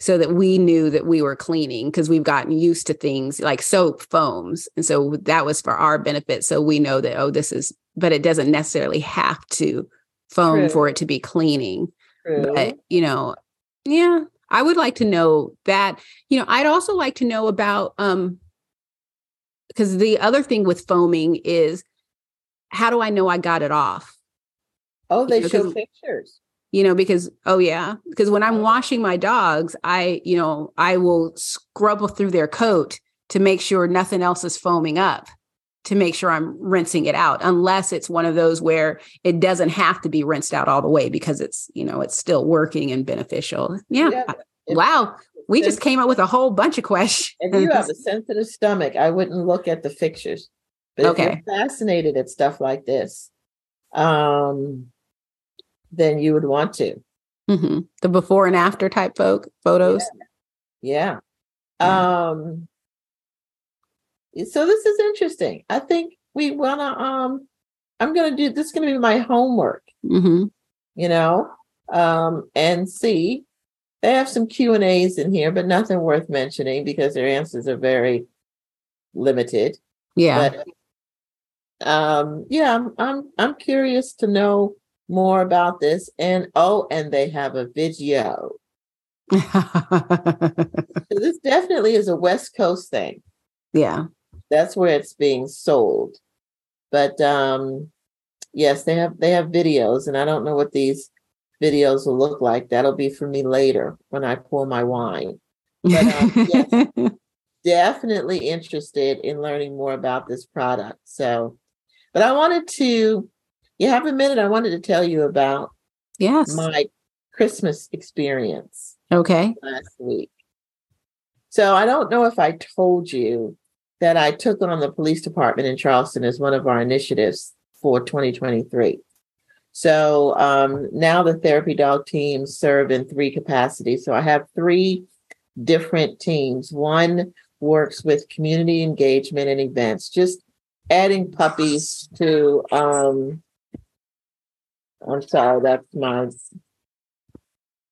S1: so that we knew that we were cleaning because we've gotten used to things like soap foams and so that was for our benefit so we know that oh this is but it doesn't necessarily have to foam True. for it to be cleaning True. but you know yeah I would like to know that. You know, I'd also like to know about um because the other thing with foaming is how do I know I got it off?
S2: Oh, they you know, show pictures.
S1: You know, because oh yeah, because when I'm washing my dogs, I, you know, I will scrub through their coat to make sure nothing else is foaming up to make sure I'm rinsing it out, unless it's one of those where it doesn't have to be rinsed out all the way because it's, you know, it's still working and beneficial. Yeah. yeah wow. We just came up with a whole bunch of questions.
S2: If you have a sensitive stomach, I wouldn't look at the fixtures. But okay. if you're fascinated at stuff like this, um, then you would want to.
S1: Mm-hmm. The before and after type folk photos.
S2: Yeah. yeah. Um, so this is interesting. I think we wanna um I'm gonna do this is gonna be my homework.
S1: Mm-hmm.
S2: You know, um, and see. They have some Q and A's in here, but nothing worth mentioning because their answers are very limited.
S1: Yeah.
S2: But, um, yeah, I'm, I'm I'm curious to know more about this. And oh, and they have a video. [LAUGHS] so this definitely is a West Coast thing.
S1: Yeah
S2: that's where it's being sold. But um, yes, they have they have videos, and I don't know what these videos will look like. That'll be for me later when I pour my wine. But um, [LAUGHS] yes, definitely interested in learning more about this product. So, but I wanted to, you have a minute? I wanted to tell you about
S1: yes
S2: my Christmas experience
S1: Okay.
S2: last week. So I don't know if I told you that I took on the police department in Charleston as one of our initiatives for 2023. So um, now the therapy dog teams serve in three capacities. So I have three different teams. One works with community engagement and events, just adding puppies to. Um, I'm sorry, that's my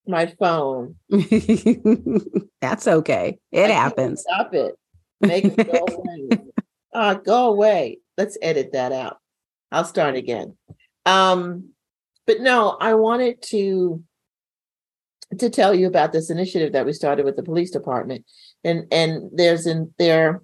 S2: my phone. [LAUGHS]
S1: That's okay. It
S2: I
S1: happens.
S2: Stop it. Make it go [LAUGHS] away. Uh, go away. Let's edit that out. I'll start again. Um, but no, I wanted to to tell you about this initiative that we started with the police department. And and there's in there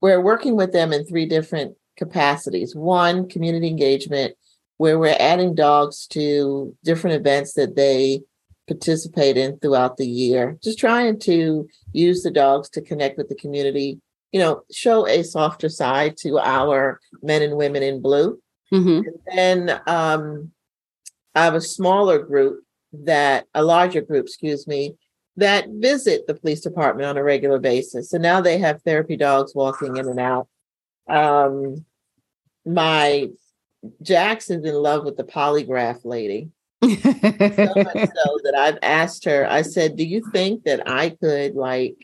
S2: we're working with them in three different capacities. One, community engagement, where we're adding dogs to different events that they participate in throughout the year, just trying to use the dogs to connect with the community, you know, show a softer side to our men and women in blue.
S1: Mhm.
S2: And then um, I have a smaller group that, a larger group, excuse me, that visit the police department on a regular basis. So now they have therapy dogs walking in and out. Um, my Is in love with the polygraph lady so much [LAUGHS] so that I've asked her, I said, Do you think that I could like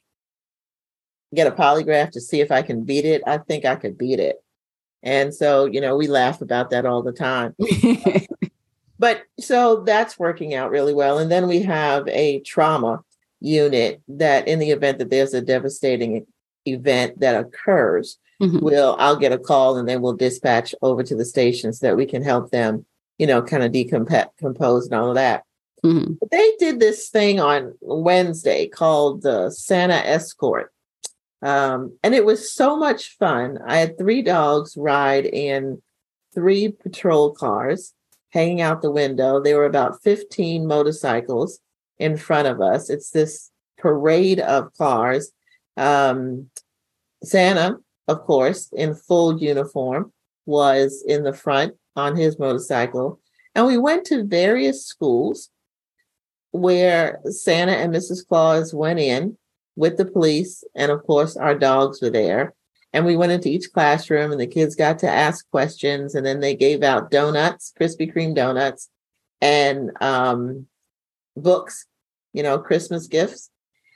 S2: get a polygraph to see if I can beat it? I think I could beat it. And so, you know, we laugh about that all the time. [LAUGHS] But so that's working out really well. And then we have a trauma unit that, in the event that there's a devastating event that occurs,
S1: Mhm.
S2: will I'll get a call and then we'll dispatch over to the station so that we can help them, you know, kind of decompose and all of that.
S1: Mhm.
S2: But they did this thing on Wednesday called the Santa Escort. Um, and it was so much fun. I had three dogs ride in three patrol cars hanging out the window. There were about 15 motorcycles in front of us. It's this parade of cars. Um, Santa, of course, in full uniform, was in the front on his motorcycle. And we went to various schools where Santa and Mrs. Claus went in with the police. And of course, our dogs were there. And we went into each classroom and the kids got to ask questions. And then they gave out donuts, Krispy Kreme donuts, and um, books, you know, Christmas gifts.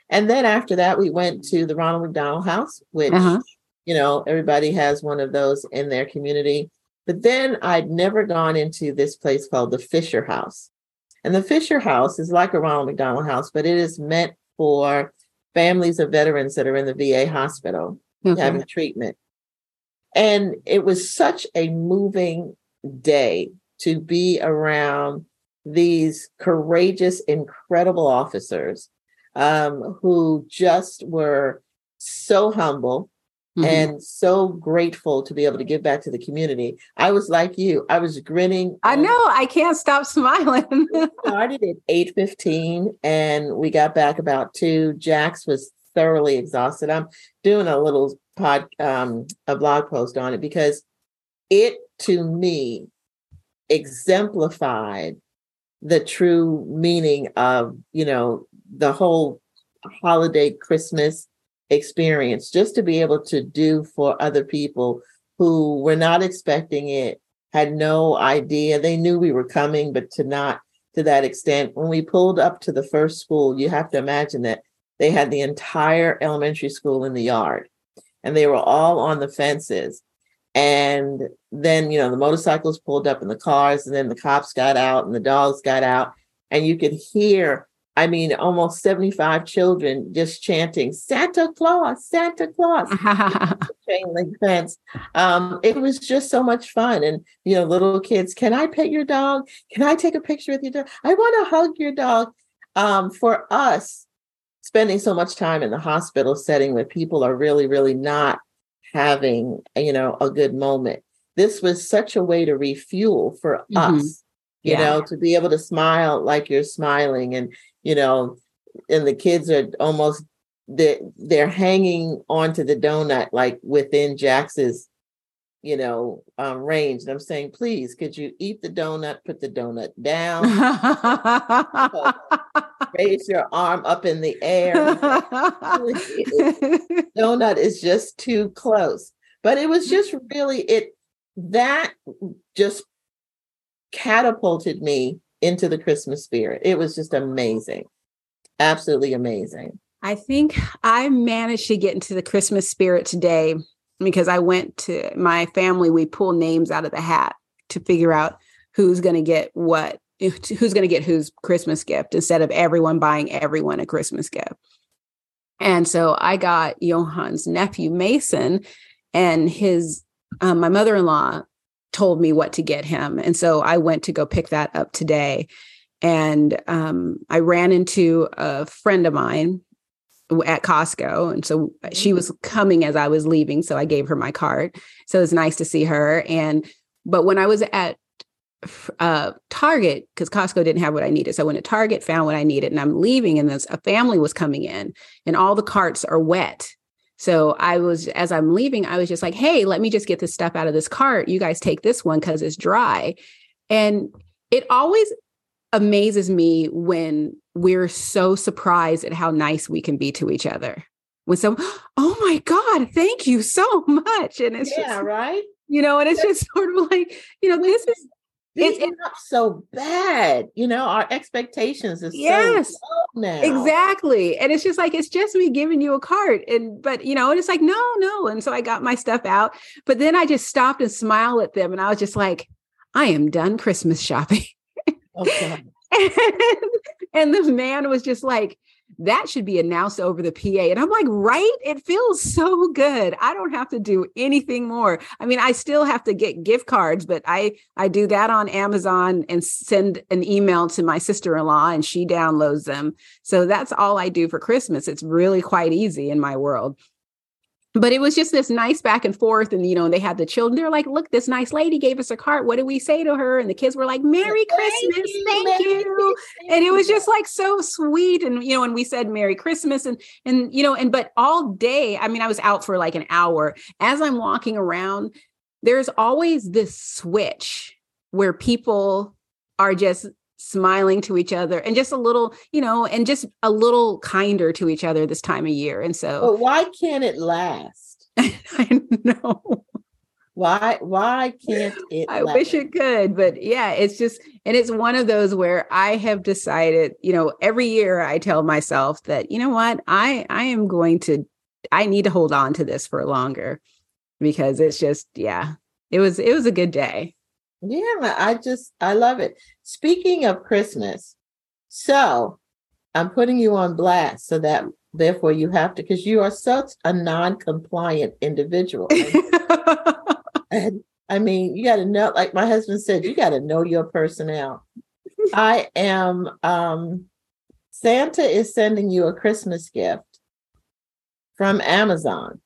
S2: And then after that, we went to the Ronald McDonald House, which,
S1: Uh-huh.
S2: You know, everybody has one of those in their community. But then I'd never gone into this place called the Fisher House. And the Fisher House is like a Ronald McDonald House, but it is meant for families of veterans that are in the VA hospital
S1: Okay.
S2: having treatment. And it was such a moving day to be around these courageous, incredible officers um, who just were so humble
S1: Mhm.
S2: and so grateful to be able to give back to the community. I was like you, I was grinning.
S1: I know. I can't stop [LAUGHS] smiling.
S2: started at 8.15 and we got back about 2 jax was thoroughly exhausted i'm doing a little pod um a blog post on it because it to me exemplified the true meaning of you know the whole holiday christmas experience just to be able to do for other people who were not expecting it had no idea they knew we were coming but to not to that extent. When we pulled up to the first school, you have to imagine that they had the entire elementary school in the yard and they were all on the fences. And then, you know, the motorcycles pulled up in the cars, and then the cops got out and the dogs got out. And you could hear, I mean, almost 75 children just chanting, Santa Claus, Santa Claus [LAUGHS] chain link fence. Um, it was just so much fun. And you know, little kids, can I pet your dog? Can I take a picture with your dog? I want to hug your dog. Um, for us, spending so much time in the hospital setting where people are really, really not having, you know, a good moment. This was such a way to refuel for
S1: Mhm.
S2: us, you
S1: Yeah.
S2: know, to be able to smile like you're smiling and, you know, and the kids are almost they're, they're hanging onto the donut like within Jax's, you know, um, range. And I'm saying, please, could you eat the donut, put the donut down, [LAUGHS] raise your arm up in the air. [LAUGHS] donut is just too close. But it was just really it that just catapulted me into the Christmas spirit. It was just amazing. Absolutely amazing.
S1: I think I managed to get into the Christmas spirit today because I went to my family, we pull names out of the hat to figure out who's going to get what, who's going to get whose Christmas gift instead of everyone buying everyone a Christmas gift. And so I got Johan's nephew, Mason, and his, um, my mother in law told me what to get him. And so I went to go pick that up today. And um, I ran into a friend of mine at Costco. And so she was mm. coming as I was leaving. So I gave her my card. So it was nice to see her. And, but when I was at uh, Target, because Costco didn't have what I needed. So I went to Target, found what I needed, and I'm leaving. And this, a family was coming in, and all the carts are wet. So I was, as I'm leaving, I was just like, hey, let me just get this stuff out of this cart. You guys take this one because it's dry. And it always amazes me when we're so surprised at how nice we can be to each other. When some, oh my God, thank you so [LAUGHS] much. And it's
S2: yeah,
S1: just,
S2: right.
S1: You know, and it's just [LAUGHS] sort of like, you know, this is
S2: it's, it's not so bad. You know, our expectations is yes, so now.
S1: Exactly. And it's just like it's just me giving you a card. And but you know, and it's like, no, no. And so I got my stuff out. But then I just stopped and smiled at them and I was just like, I am done Christmas shopping. Oh, okay. [LAUGHS] and, and the man was just like, that should be announced over the PA. And I'm like, right? It feels so good. I don't have to do anything more. I mean, I still have to get gift cards, but I I do that on Amazon and send an email to my sister-in-law and she downloads them. So that's all I do for Christmas. It's really quite easy in my world but it was just this nice back and forth and you know and they had the children they're like look this nice lady gave us a cart. What did we say to her? And the kids were like merry thank christmas. You, thank merry you. And it was just like so sweet and you know and we said merry christmas and and you know and but all day i mean i was out for like an hour. As i'm walking around there's always this switch where people are just smiling to each other and just a little, you know, and just a little kinder to each other this time of year. And so
S2: But why can't it last? [LAUGHS]
S1: I know.
S2: Why why can't it
S1: I last? wish it could, but yeah, it's just and it's one of those where I have decided, you know, every year I tell myself that, you know what, I I am going to I need to hold on to this for longer because it's just yeah, it was it was a good day.
S2: Yeah, I just I love it. Speaking of Christmas, so I'm putting you on blast so that therefore you have to because you are such a non-compliant individual. [LAUGHS] and I mean, you got to know, like my husband said, you got to know your personnel. I am um Santa is sending you a Christmas gift from Amazon.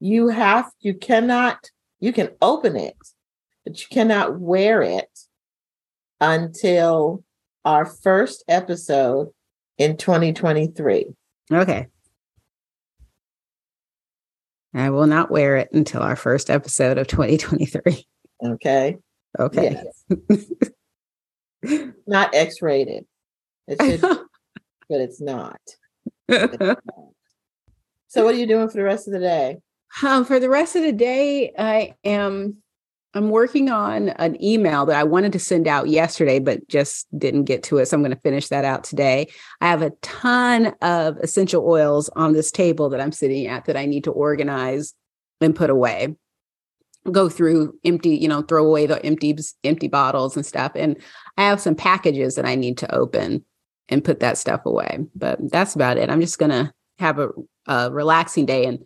S2: You have you cannot you can open it but you cannot wear it until our first episode in 2023.
S1: Okay. I will not wear it until our first episode of 2023.
S2: Okay.
S1: Okay.
S2: Yes. not X rated. It should, [LAUGHS] but it's not. so, what are you doing for the rest of the day?
S1: Um, for the rest of the day, I am I'm working on an email that I wanted to send out yesterday, but just didn't get to it. So I'm going to finish that out today. I have a ton of essential oils on this table that I'm sitting at that I need to organize and put away. Go through empty, you know, throw away the empty empty bottles and stuff. And I have some packages that I need to open and put that stuff away. But that's about it. I'm just gonna have a, a relaxing day. And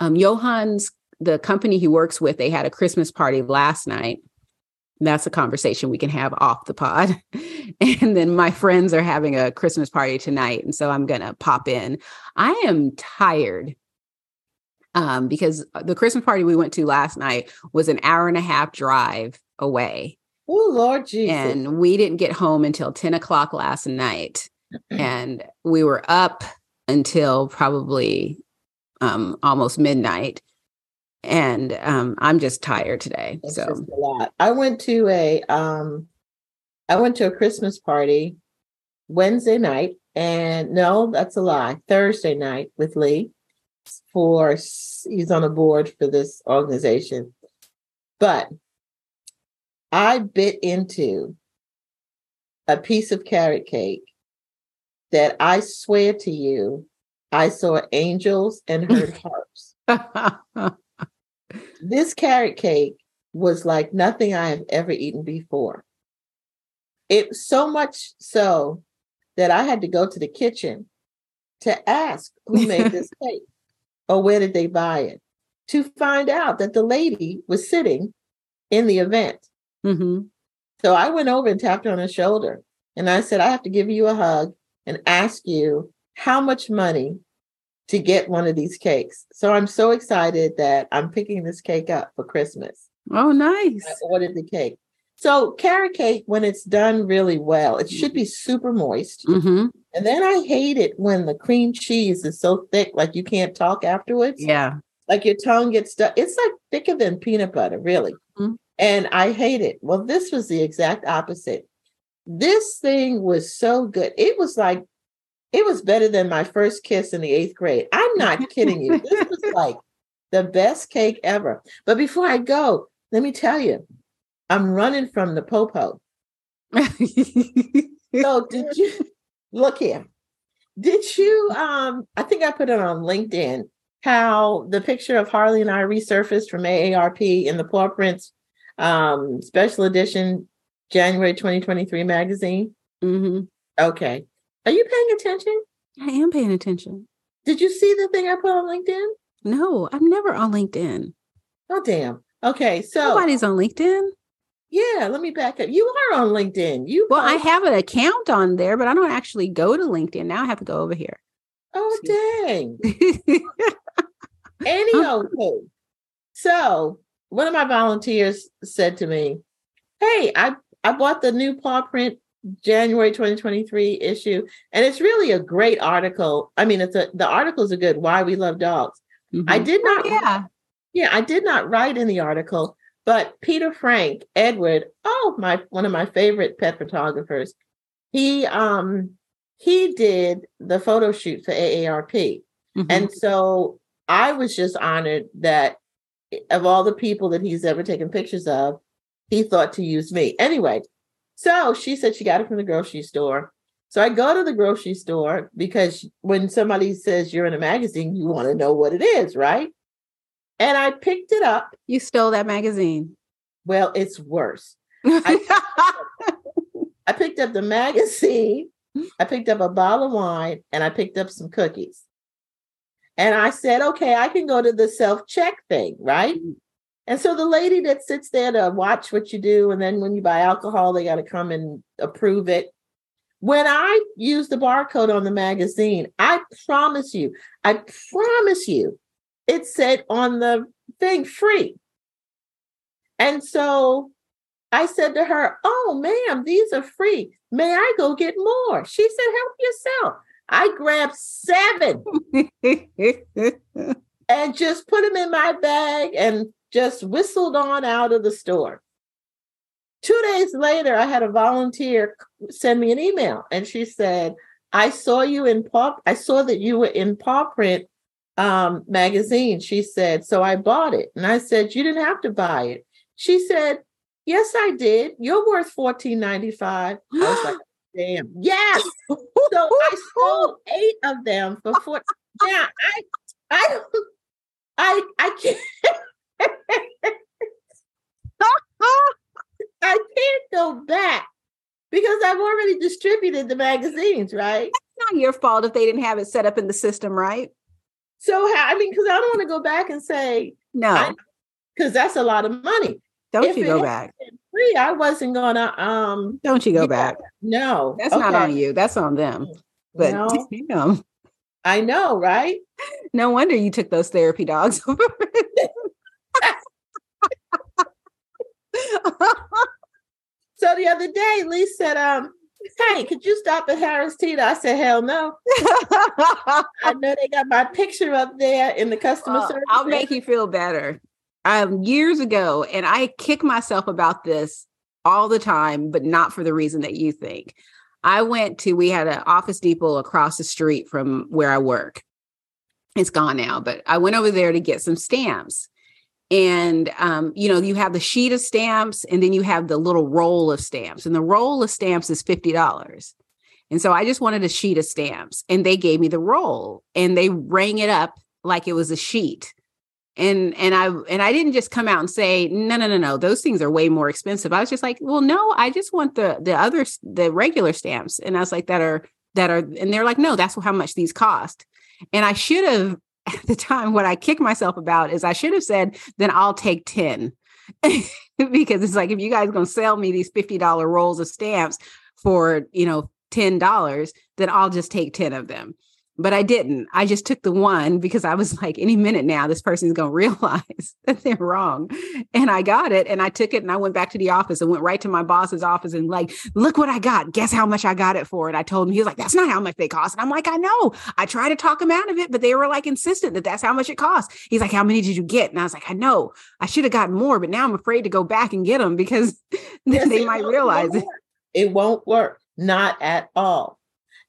S1: um, Johan's the company he works with, they had a Christmas party last night. That's a conversation we can have off the pod. [LAUGHS] and then my friends are having a Christmas party tonight. And so I'm going to pop in. I am tired um, because the Christmas party we went to last night was an hour and a half drive away.
S2: Oh, Lord Jesus.
S1: And we didn't get home until 10 o'clock last night. and we were up until probably um, almost midnight and um, I'm just tired today.
S2: It's
S1: so
S2: a lot. I went to a um I went to a Christmas party Wednesday night, and no, that's a lie. Thursday night with Lee for he's on a board for this organization. But I bit into a piece of carrot cake that I swear to you, I saw angels and heard [LAUGHS] harps. [LAUGHS] this carrot cake was like nothing I have ever eaten before. It so much so that I had to go to the kitchen to ask who made this [LAUGHS] cake or where did they buy it to find out that the lady was sitting in the event.
S1: Mm-hmm.
S2: So I went over and tapped her on her shoulder and I said, I have to give you a hug and ask you how much money to get one of these cakes. So I'm so excited that I'm picking this cake up for Christmas.
S1: Oh, nice.
S2: I ordered the cake. So carrot cake, when it's done really well, it should be super moist.
S1: Mm-hmm.
S2: And then I hate it when the cream cheese is so thick, like you can't talk afterwards.
S1: Yeah.
S2: Like your tongue gets stuck. It's like thicker than peanut butter, really.
S1: Mhm.
S2: And I hate it. Well, this was the exact opposite. This thing was so good. It was like, it was better than my first kiss in the eighth grade. I'm not [LAUGHS] kidding you. This was like the best cake ever. But before I go, let me tell you, I'm running from the popo. So did you [LAUGHS] look here? Did you um I think I put it on LinkedIn how the picture of Harley and I resurfaced from AARP in the Paw Prints um special edition January 2023 magazine?
S1: hmm
S2: Okay. Are you paying attention?
S1: I am paying attention.
S2: Did you see the thing I put on LinkedIn?
S1: No, I'm never on LinkedIn.
S2: Oh damn. Okay, so
S1: Nobody's on LinkedIn.
S2: yeah, let me back up. You are on LinkedIn. You
S1: Well, I have an account on there, but I don't actually go to LinkedIn. Now I have to go over here.
S2: Oh dang. [LAUGHS] Any old thing. So one of my volunteers said to me, Hey, I, I bought the new paw print January 2023 issue, and it's really a great article. I mean, it's a the articles are good. Why we love dogs. I
S1: Mhm.
S2: did not
S1: Oh, yeah.
S2: yeah, I did not write in the article, but Peter Frank Edward, oh my one of my favorite pet photographers, he um he did the photo shoot for AARP.
S1: Mhm.
S2: And so I was just honored that of all the people that he's ever taken pictures of, he thought to use me. Anyway, so she said she got it from the grocery store. So I go to the grocery store because when somebody says you're in a magazine, you want to know what it is, right? And I picked it up.
S1: you stole that magazine.
S2: Well, it's worse. [LAUGHS] I picked up the magazine, I picked up a bottle of wine, and I picked up some cookies. And I said, okay, I can go to the self check thing, right? And so the lady that sits there to watch what you do, and then when you buy alcohol, they got to come and approve it. When I use the barcode on the magazine, I promise you, I promise you, it said on the thing free. And so I said to her, Oh, ma'am, these are free. May I go get more? She said, Help yourself. I grabbed seven [LAUGHS] and just put them in my bag and just whistled on out of the store. Two days later, I had a volunteer send me an email and she said, I saw you in paw, I saw that you were in paw print um, magazine. She said, so I bought it. And I said, you didn't have to buy it. She said, yes, I did. You're worth $14.95. I was like, [GASPS] damn. Yes. So I sold eight of them for four. Yeah, I, I [LAUGHS] I, I can't. [LAUGHS] [LAUGHS] I can't go back because I've already distributed the magazines, right?
S1: It's not your fault if they didn't have it set up in the system, right?
S2: So I mean, because I don't want to go back and say
S1: No,
S2: because that's a lot of money.
S1: don't
S2: if
S1: you go back.
S2: Free, I wasn't gonna. Um,
S1: Don't you go back.
S2: no,
S1: That's not on you. That's on them. But
S2: No. [LAUGHS]
S1: damn,
S2: I know, right?
S1: no wonder you took those therapy dogs. [LAUGHS]
S2: So the other day, Lee said, um, "Hey, could you stop at Harris Teeter?" I said, "Hell no." [LAUGHS] I know they got my picture up there in the customer
S1: Well,
S2: service.
S1: I'll make you feel better. um, years ago, and I kick myself about this all the time, but not for the reason that you think. I went to, we had an Office Depot across the street from where I work. It's gone now, but I went over there to get some stamps. And, um, you know, you have the sheet of stamps and then you have the little roll of stamps. And the roll of stamps is $50. And so I just wanted a sheet of stamps and they gave me the roll and they rang it up like it was a sheet and and i and i didn't just come out and say no no no no those things are way more expensive i was just like well no i just want the the other the regular stamps and i was like that are that are and they're like no that's how much these cost and i should have at [LAUGHS] the time what i kick myself about is i should have said then i'll take 10 [LAUGHS] because it's like if you guys going to sell me these $50 rolls of stamps for you know $10 then i'll just take 10 of them but I didn't. I just took the one because I was [LAUGHS] like, any minute now, this person's going [LAUGHS] to realize that they're wrong. And I got it and I took it and I went back to the office and went right to my boss's office and like, look what I got. Guess how much I got it for? And I told him, he was like, that's not how much they cost. And I'm like, I know. I tried to talk him out of it, but they were like insistent that that's how much it costs. He's like, how many did you get? And I was like, I know. I should have gotten more, but now I'm afraid to go back and get them because [LAUGHS] yes, they might realize it.
S2: It won't work. Not at all.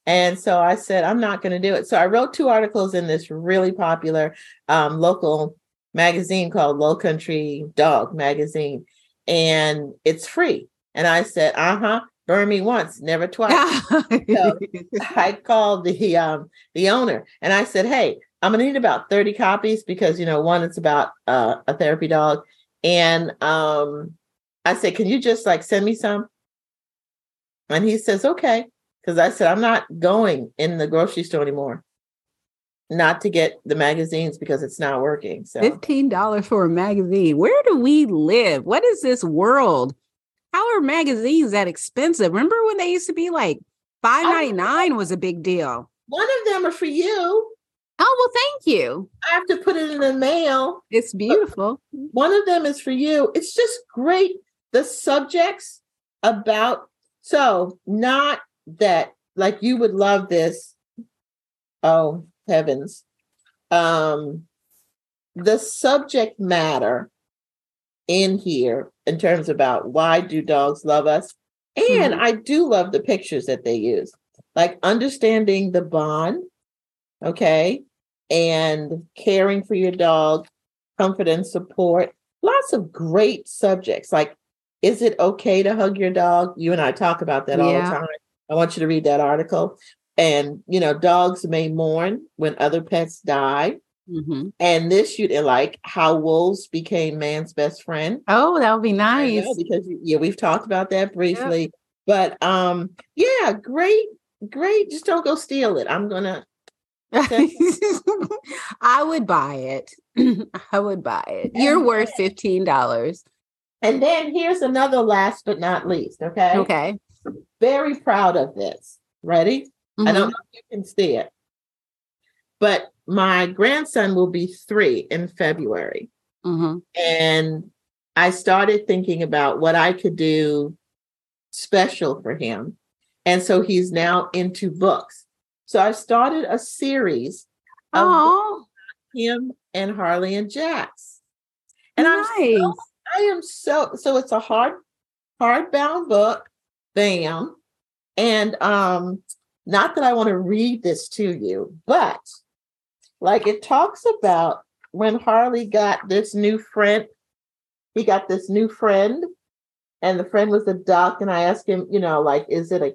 S2: And so I said, I'm not going to do it. So I wrote two articles in this really popular um, local magazine called Lowcountry Dog Magazine, and it's free. And I said, uh huh, burn me once, never [LAUGHS] twice. so I called the um, the owner and I said, hey, I'm gonna need about 30 copies because you know, one, it's about uh, a therapy dog. And um, I said, can you just like send me some? And he says, okay because I said I'm not going in the grocery store anymore. Not to get the magazines because it's not working. So
S1: fifteen dollars for a magazine. Where do we live? What is this world? How are magazines that expensive? Remember when they used to be like five ninety nine was a big deal.
S2: One of them are for you.
S1: Oh well, thank you.
S2: I have to put it in the mail.
S1: It's beautiful.
S2: One of them is for you. It's just great. The subjects about so not that like you would love this. Oh heavens. Um the subject matter in here in terms about why do dogs love us? And mm-hmm. i do love the pictures that they use like understanding the bond okay? And caring for your dog comfort and support lots of great subjects. Like is it okay to hug your dog? You and i talk about that yeah. all the time I want you to read that article. And, you know, dogs may mourn when other pets die. Mm-hmm. And this you'd like how wolves became man's best friend.
S1: Oh, that would be nice.
S2: because yeah, we've talked about that briefly. Yep. But um, yeah, great, great. Just don't go steal it. I'm gonna [LAUGHS]
S1: I would buy it. [CLEARS THROAT] I would buy it. You're worth $15.
S2: And then here's another last but not least. Okay.
S1: Okay
S2: very proud of this. Ready? Mm-hmm. I don't mm-hmm. know if you can see it, but my grandson will be three in February. Mm-hmm. And I started thinking about what I could do special for him. And so he's now into books. So I started a series of him and Harley and Jax. And nice. I'm so, I am so so it's a hard hardbound book bam. And um, not that I want to read this to you, but like it talks about when Harley got this new friend, he got this new friend, and the friend was a duck. And I asked him, you know, like, is it a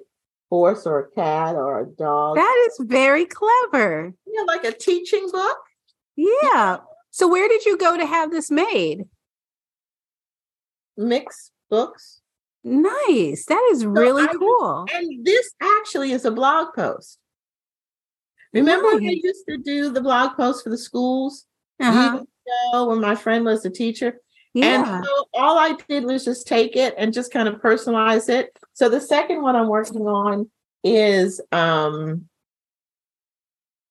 S2: horse or a cat or a dog?
S1: That is very clever.
S2: Yeah, like a teaching book.
S1: Yeah. So where did you go to have this made?
S2: Mix books.
S1: Nice. That is really cool.
S2: And this actually is a blog post. Remember nice. I used to do the blog post for the schools uh-huh. when my friend was a teacher? Yeah. And so all I did was just take it and just kind of personalize it. So the second one I'm working on is um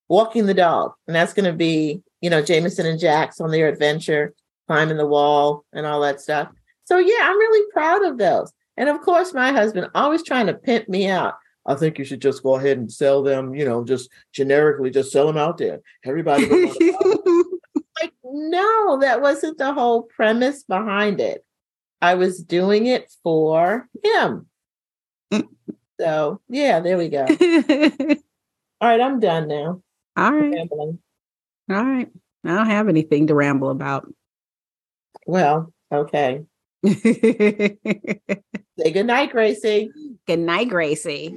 S2: walking the dog. And that's going to be, you know, Jameson and Jax on their adventure, climbing the wall and all that stuff. So yeah, I'm really proud of those. And of course, my husband always trying to pimp me out. I think you should just go ahead and sell them, you know, just generically, just sell them out there. Everybody. [LAUGHS] like, no, that wasn't the whole premise behind it. I was doing it for him. [LAUGHS] so, yeah, there we go. [LAUGHS] All right, I'm done now.
S1: All right.
S2: Rambling.
S1: All right. I don't have anything to ramble about.
S2: Well, okay. [LAUGHS] Say good night, Gracie.
S1: Good night, Gracie.